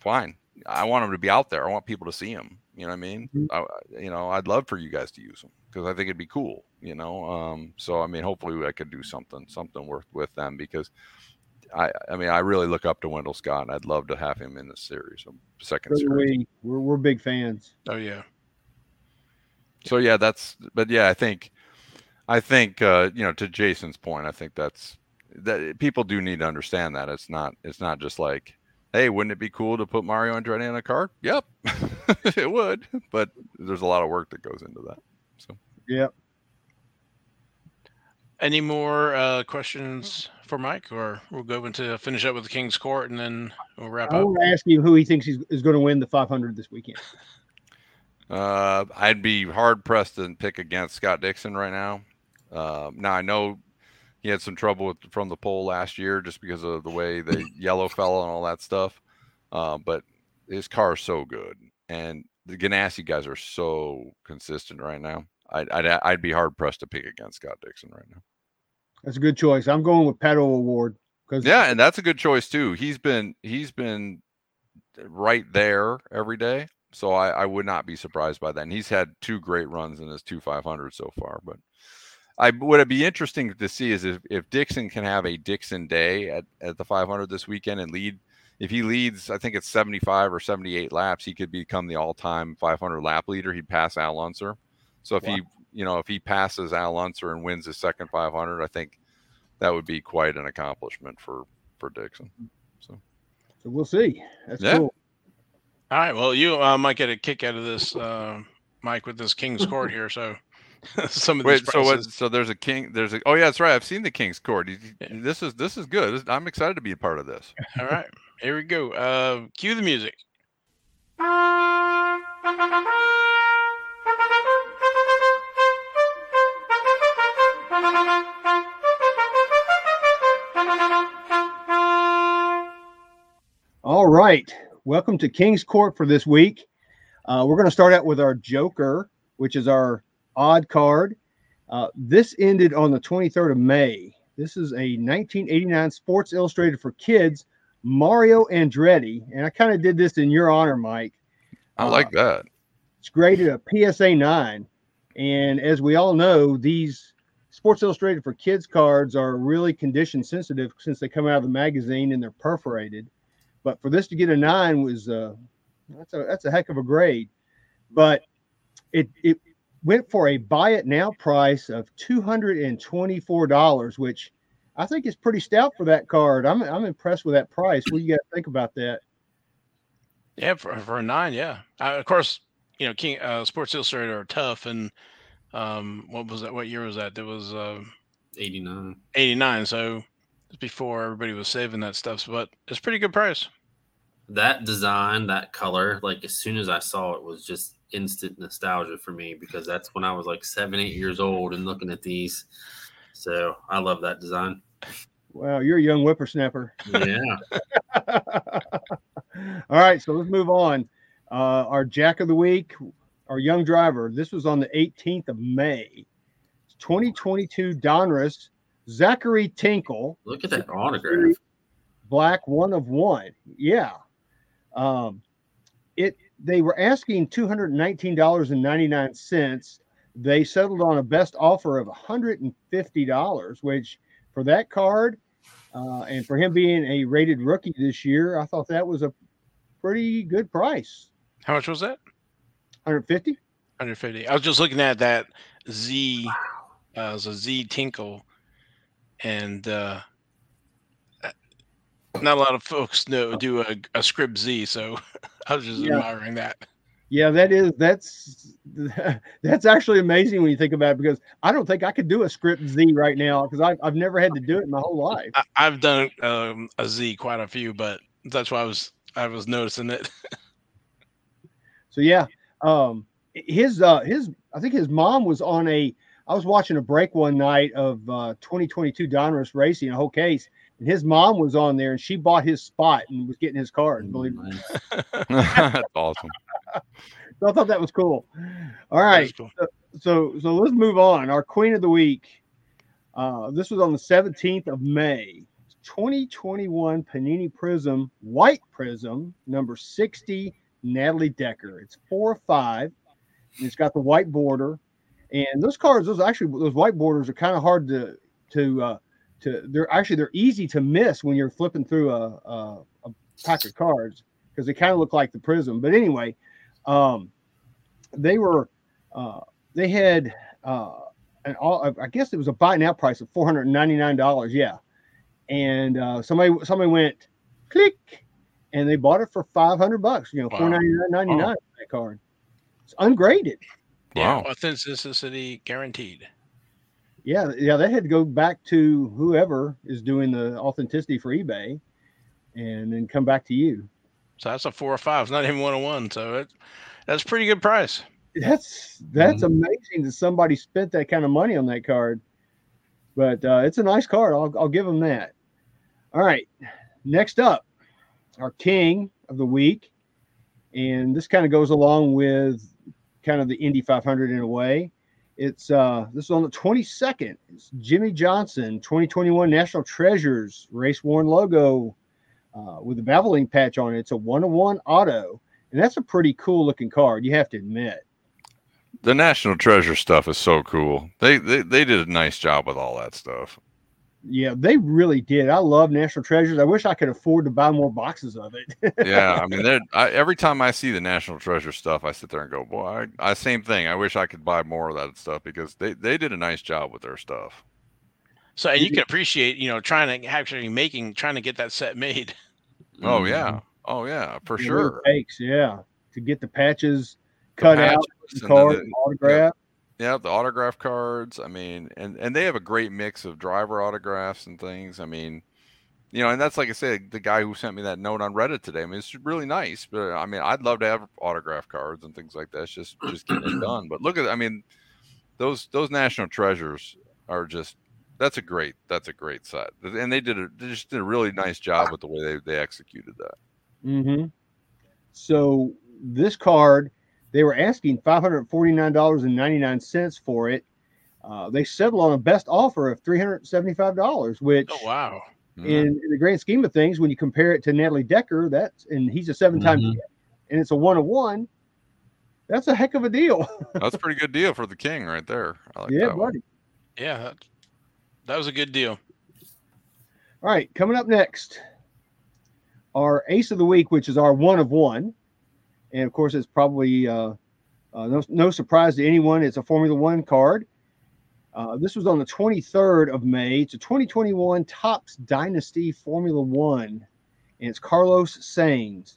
fine. I want them to be out there. I want people to see them. You know what I mean? Mm-hmm. I, you know, I'd love for you guys to use them because I think it'd be cool. You know, um, so I mean, hopefully I could do something something worth with them because I I mean I really look up to Wendell Scott and I'd love to have him in the series, second series. We, we're we're big fans. Oh yeah so yeah, that's but yeah, I think I think uh, you know to Jason's point, I think that's that people do need to understand that it's not it's not just like hey, wouldn't it be cool to put Mario Andretti on a card? Yep, [LAUGHS] it would, but there's a lot of work that goes into that. So yep. Any more uh, questions for Mike, or we'll go into finish up with the King's Court and then we'll wrap I up. I want to ask you who he thinks is going to win the 500 this weekend. Uh, I'd be hard pressed to pick against Scott Dixon right now. Uh, now I know he had some trouble with from the pole last year just because of the way the [LAUGHS] yellow fell and all that stuff. Uh, but his car is so good, and the Ganassi guys are so consistent right now. I'd, I'd, I'd be hard pressed to pick against Scott Dixon right now. That's a good choice. I'm going with Pato O'Ward because yeah, and that's a good choice too. He's been he's been right there every day. So I, I would not be surprised by that. And he's had two great runs in his two 500 so far. But I would it be interesting to see is if, if Dixon can have a Dixon day at, at the 500 this weekend and lead. If he leads, I think it's 75 or 78 laps, he could become the all-time 500 lap leader. He'd pass Al Unser. So if wow. he, you know, if he passes Al Unser and wins his second 500, I think that would be quite an accomplishment for for Dixon. So, so we'll see. That's yeah. cool. All right. Well, you uh, might get a kick out of this, uh, Mike, with this King's Court here. So [LAUGHS] some of Wait, so what? So there's a king. There's a. Oh yeah, that's right. I've seen the King's Court. Yeah. This is this is good. I'm excited to be a part of this. All right. Here we go. Uh, cue the music. All right. Welcome to King's Court for this week. Uh, we're going to start out with our Joker, which is our odd card. Uh, this ended on the 23rd of May. This is a 1989 Sports Illustrated for Kids, Mario Andretti. And I kind of did this in your honor, Mike. I like uh, that. It's graded a PSA 9. And as we all know, these Sports Illustrated for Kids cards are really condition sensitive since they come out of the magazine and they're perforated. But for this to get a nine was uh, that's a that's a heck of a grade. But it it went for a buy it now price of two hundred and twenty four dollars, which I think is pretty stout for that card. I'm I'm impressed with that price. What do you got to think about that? Yeah, for, for a nine, yeah. Uh, of course, you know, King uh, Sports Illustrated are tough, and um, what was that? What year was that? There was uh, 89. 89. So before everybody was saving that stuff, but it's pretty good price that design, that color, like as soon as I saw it, was just instant nostalgia for me because that's when I was like seven, eight years old and looking at these. So I love that design. Wow, you're a young whippersnapper. Yeah. [LAUGHS] All right, so let's move on. Uh, our Jack of the Week, our young driver. This was on the 18th of May. 2022 Donruss, Zachary Tinkle. Look at that autograph. Black one of one. Yeah. Um, it they were asking two hundred nineteen dollars and ninety nine cents. They settled on a best offer of one hundred and fifty dollars, which for that card uh, and for him being a rated rookie this year, I thought that was a pretty good price. How much was that? 150. 150. I was just looking at that Z. Uh, it was a Z Tinkle, and uh, not a lot of folks know do a, a script Z, so [LAUGHS] I was just yeah. admiring that. Yeah, that is that's [LAUGHS] that's actually amazing when you think about it because I don't think I could do a script Z right now because I've, I've never had to do it in my whole life. I, have done um, a Z quite a few, but that's why I was I was noticing it. [LAUGHS] So yeah, um, his uh, his I think his mom was on a. I was watching a break one night of uh, 2022 Donruss Racing, a whole case, and his mom was on there, and she bought his spot and was getting his card. Believe me. [LAUGHS] That's awesome. So I thought that was cool. All right, Cool. so so let's move on. Our queen of the week. Uh, this was on the 17th of May, 2021 Panini Prism White Prism number 60 Natalie Decker. It's four or five. and It's got the white border, and those cards, those actually those white borders are kind of hard to to uh, to. They're actually they're easy to miss when you're flipping through a a, a pack of cards because they kind of look like the prism. But anyway, um, they were uh, they had uh, an all I guess it was a buy now price of four hundred and ninety nine dollars. Yeah, and uh, somebody somebody went click, and they bought it for five hundred bucks. You know, Wow. four ninety nine ninety nine for that card. It's ungraded. Yeah, Wow. authenticity guaranteed. Yeah, yeah, they had to go back to whoever is doing the authenticity for eBay, and then come back to you. So that's a four or five. It's not even one on one. So it, that's pretty good price. That's that's amazing that somebody spent that kind of money on that card. But uh, it's a nice card. I'll I'll give them that. All right, next up, our king of the week, and this kind of goes along with kind of the Indy 500 in a way. It's uh this is on the 22nd. It's Jimmie Johnson 2021 National Treasures race worn logo uh, with the Valvoline patch on it. It's a one to one auto, and that's a pretty cool looking card. You have to admit. The National Treasure stuff is so cool. They, they they did a nice job with all that stuff. Yeah, they really did. I love National Treasures. I wish I could afford to buy more boxes of it. [LAUGHS] Yeah, I mean, they're, I, every time I see the National Treasure stuff, I sit there and go, "Boy, I, I same thing. I wish I could buy more of that stuff because they they did a nice job with their stuff." So and you can appreciate, you know, trying to actually making, trying to get that set made. Oh Mhm. yeah, oh yeah, for it sure. takes, yeah, to get the patches cut out, patches the and card, the- autograph. Yeah, the autograph cards. I mean, and and they have a great mix of driver autographs and things. I mean, you know, and that's like I said, the guy who sent me that note on Reddit today. I mean, it's really nice. But I mean, I'd love to have autograph cards and things like that. It's just just getting it done. But look at, I mean, those those national treasures are just. That's a great. That's a great set, and they did a they just did a really nice job with the way they they executed that. hmm So this card, they were asking five hundred forty nine dollars and ninety nine cents for it. Uh, they settled on a best offer of three hundred seventy five dollars, which Oh wow. Mm. in, in the grand scheme of things, when you compare it to Natalie Decker, that's and he's a seven time Mhm. and it's a one of one. That's a heck of a deal. [LAUGHS] That's a pretty good deal for the king right there. I like yeah, that one. buddy. Yeah, that, that was a good deal. All right, coming up next, our ace of the week, which is our one of one, and of course, it's probably uh, uh, no, no surprise to anyone. It's a Formula One card. Uh, this was on the 23rd of May. It's a 2021 Topps Dynasty Formula One, and it's Carlos Sainz.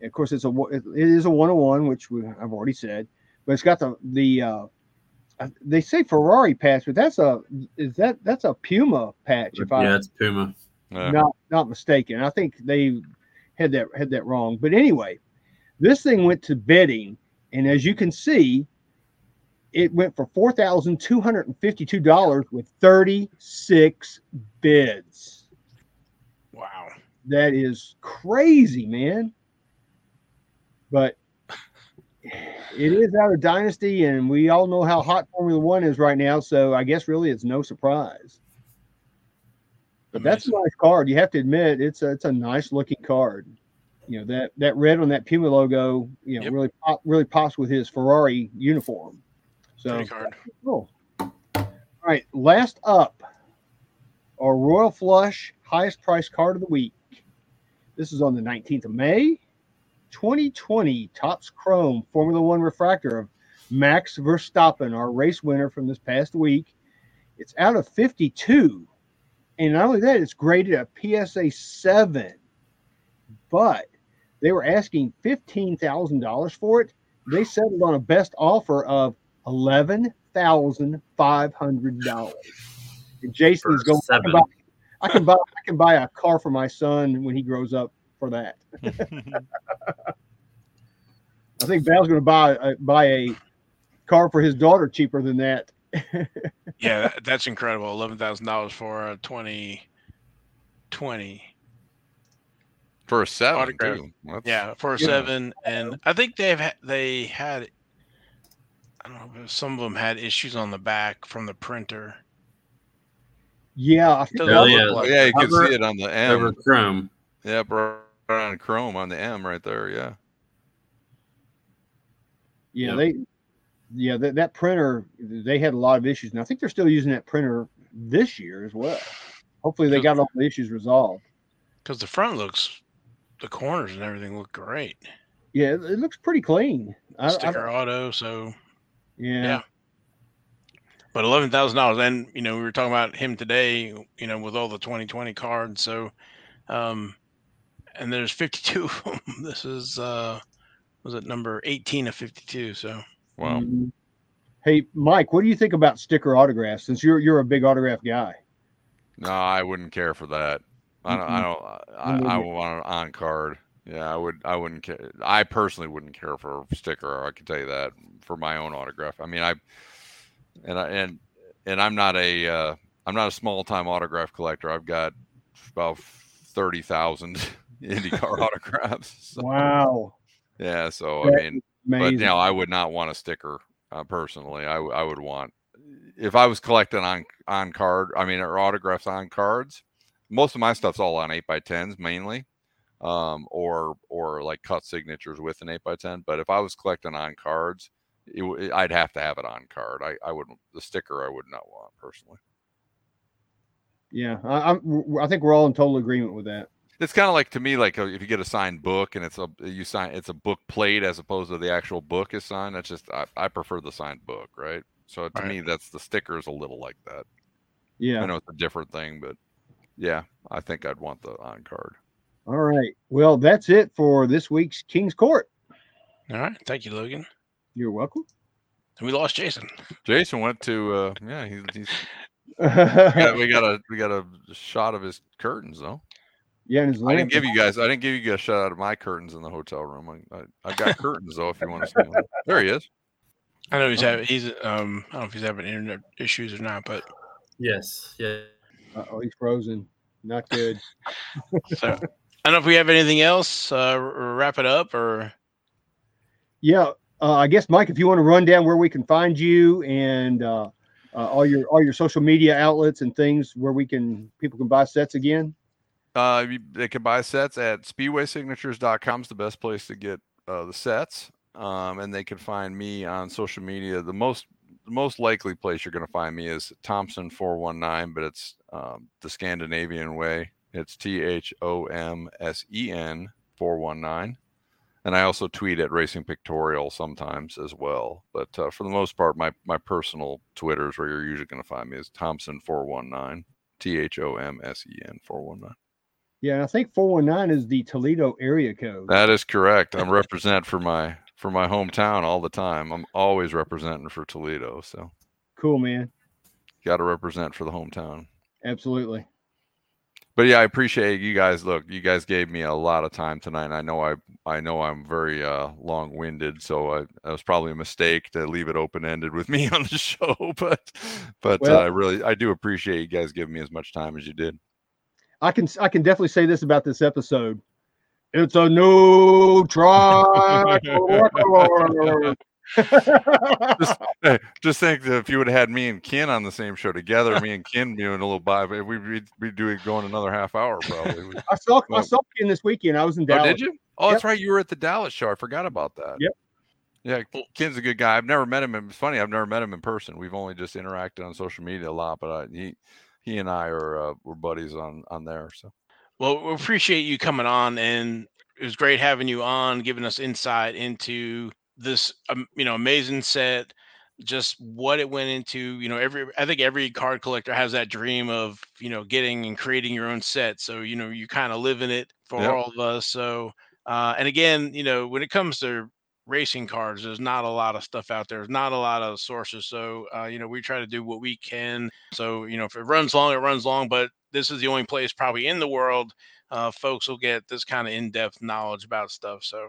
And of course, it's a one- it is a one of one, which we, I've already said, but it's got the the uh, uh, they say Ferrari patch, but that's a is that that's a Puma patch if I yeah, it's Puma. Yeah. not not mistaken. I think they had that had that wrong. But anyway, this thing went to bidding, and as you can see, it went for four thousand two hundred and fifty-two dollars with thirty-six bids. Wow. That is crazy, man. But it is out of Dynasty, and we all know how hot Formula One is right now. So I guess really it's no surprise. But that's a nice card. You have to admit it's a, it's a nice looking card. You know that that red on that Puma logo, you know, Yep. really pop, really pops with his Ferrari uniform. So Cool. All right, last up, our Royal Flush highest price card of the week. This is on the 19th of May, 2020 Topps Chrome Formula One refractor of Max Verstappen, our race winner from this past week. It's out of 52. And not only that, it's graded a PSA 7. But they were asking $15,000 for it. They settled on a best offer of eleven thousand five hundred dollars. And Jason is going. I can, buy, I can buy. I can buy a car for my son when he grows up for that. [LAUGHS] I think Val's going to buy a, buy a car for his daughter cheaper than that. [LAUGHS] yeah, that's incredible. Eleven thousand dollars for a twenty twenty. For a seven, Autograph. too. That's- Yeah, for a Yeah. seven, and I think they've ha- they had. I don't know. Some of them had issues on the back from the printer. Yeah, I think Doesn't that Really was- Oh, yeah, you can see it on the Over M. Chrome. Yeah, right on Chrome on the M right there. Yeah. yeah, Yeah. they yeah that, that printer they had a lot of issues, and I think they're still using that printer this year as well. Hopefully, they got all the issues resolved. Because the front looks, the corners and everything look great. Yeah, it, it looks pretty clean. I, I, Sticker auto, so yeah, Yeah. but eleven thousand dollars. And you know, we were talking about him today. You know, with all the twenty twenty cards. So, um, and there's fifty two of them. [LAUGHS] This is uh, was it number eighteen of fifty two? So Wow. Mhm. Hey, Mike, what do you think about sticker autographs? Since you're you're a big autograph guy. No, I wouldn't care for that. I don't. I don't. I, I would want an on card. Yeah, I would. I wouldn't care. I personally wouldn't care for a sticker. I can tell you that for my own autograph. I mean, I and I and and I'm not a uh, I'm not a small time autograph collector. I've got about thirty thousand [LAUGHS] IndyCar [LAUGHS] autographs. So, Wow, yeah. So I mean, but you know, I would not want a sticker uh, personally. I would want if I was collecting on on card. I mean, or autographs on cards. Most of my stuff's all on eight by tens mainly, um, or or like cut signatures with an eight by ten. But if I was collecting on cards, it, w- I'd have to have it on card. I I wouldn't the sticker. I would not want personally. yeah, I, I'm. I think we're all in total agreement with that. It's kind of like to me, like uh, if you get a signed book and it's a you sign it's a book plate as opposed to the actual book is signed. That's just I, I prefer the signed book, right? So to Right. me, that's the sticker is a little like that. Yeah, I know it's a different thing, but yeah, I think I'd want the on card. All right. Well, that's it for this week's King's Court. all right, thank you, Logan. You're welcome. And we lost Jason. Jason went to uh yeah, he's, he's [LAUGHS] yeah, we got a we got a shot of his curtains though. yeah, and his I didn't give you guys I didn't give you guys a shot of my curtains in the hotel room. I I, I got [LAUGHS] curtains though if you want to see them. There he is. I know he's having he's um I don't know if he's having internet issues or not, but Yes. Yeah. Oh, he's frozen. Not good. [LAUGHS] so I don't know if we have anything else. Uh, wrap it up or Yeah, uh, I guess Mike, if you want to run down where we can find you and uh, uh, all your all your social media outlets and things where we can people can buy sets again. Uh, they can buy sets at speedwaysignatures.com is the best place to get uh, the sets. Um, and they can find me on social media. The most the most likely place you're going to find me is Thomsen four one nine, but it's um, the Scandinavian way. It's T H O M S E N four one nine. And I also tweet at Racing Pictorial sometimes as well. But uh, for the most part, my my personal Twitter is where you're usually going to find me is Thomsen four one nine. T H O M S E N four one nine. Yeah, I think four one nine is the Toledo area code. That is correct. I'm [LAUGHS] represent for my for my hometown all the time. I'm always representing for Toledo, so Cool, man. got to represent for the hometown. Absolutely. But yeah, I appreciate you guys. Look, you guys gave me a lot of time tonight. I know I I know I'm very uh, long winded, so I, that was probably a mistake to leave it open ended with [LAUGHS] me on the show. [LAUGHS] But but Well- uh, I really I do appreciate you guys giving me as much time as you did. I can I can definitely say this about this episode. It's a new track. [LAUGHS] Hey, just think that if you would have had me and Ken on the same show together, me and Ken doing a little vibe, we'd we'd be doing going another half hour probably. [LAUGHS] I saw I saw Ken this weekend. I was in Oh, Dallas. did you? Oh, that's right. You were at the Dallas show. I forgot about that. Yep. Yeah, Ken's a good guy. I've never met him. It's funny. I've never met him in person. We've only just interacted on social media a lot, but I, he he and I are uh, we're buddies on on there. So Well, we appreciate you coming on, and it was great having you on, giving us insight into this, um, you know, amazing set. Just what it went into, you know, every I think every card collector has that dream of, you know, getting and creating your own set. So you know, you kind of live in it for Yep. all of us. So, uh, and again, you know, when it comes to racing cards, there's not a lot of stuff out there. There's not a lot of sources. So, uh, you know, we try to do what we can. So, you know, if it runs long, it runs long. But this is the only place probably in the world uh, folks will get this kind of in-depth knowledge about stuff. So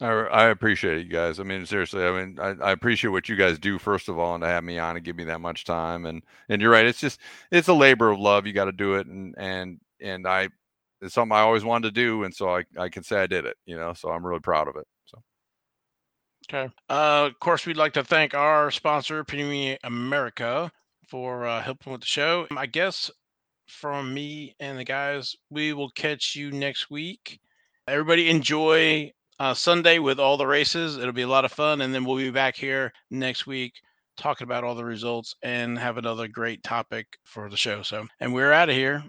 I, I appreciate it, you guys. I mean, seriously, I mean, I, I appreciate what you guys do first of all, and to have me on and give me that much time. And and you're right, it's just it's a labor of love. You got to do it, and and and I it's something I always wanted to do, and so I I can say I did it. You know, so I'm really proud of it. So. Okay. Uh, of course, we'd like to thank our sponsor, Panini America, for uh, helping with the show. I guess from me and the guys, we will catch you next week. Everybody enjoy uh, Sunday with all the races. It'll be a lot of fun. And then we'll be back here next week talking about all the results and have another great topic for the show. So, and we're out of here.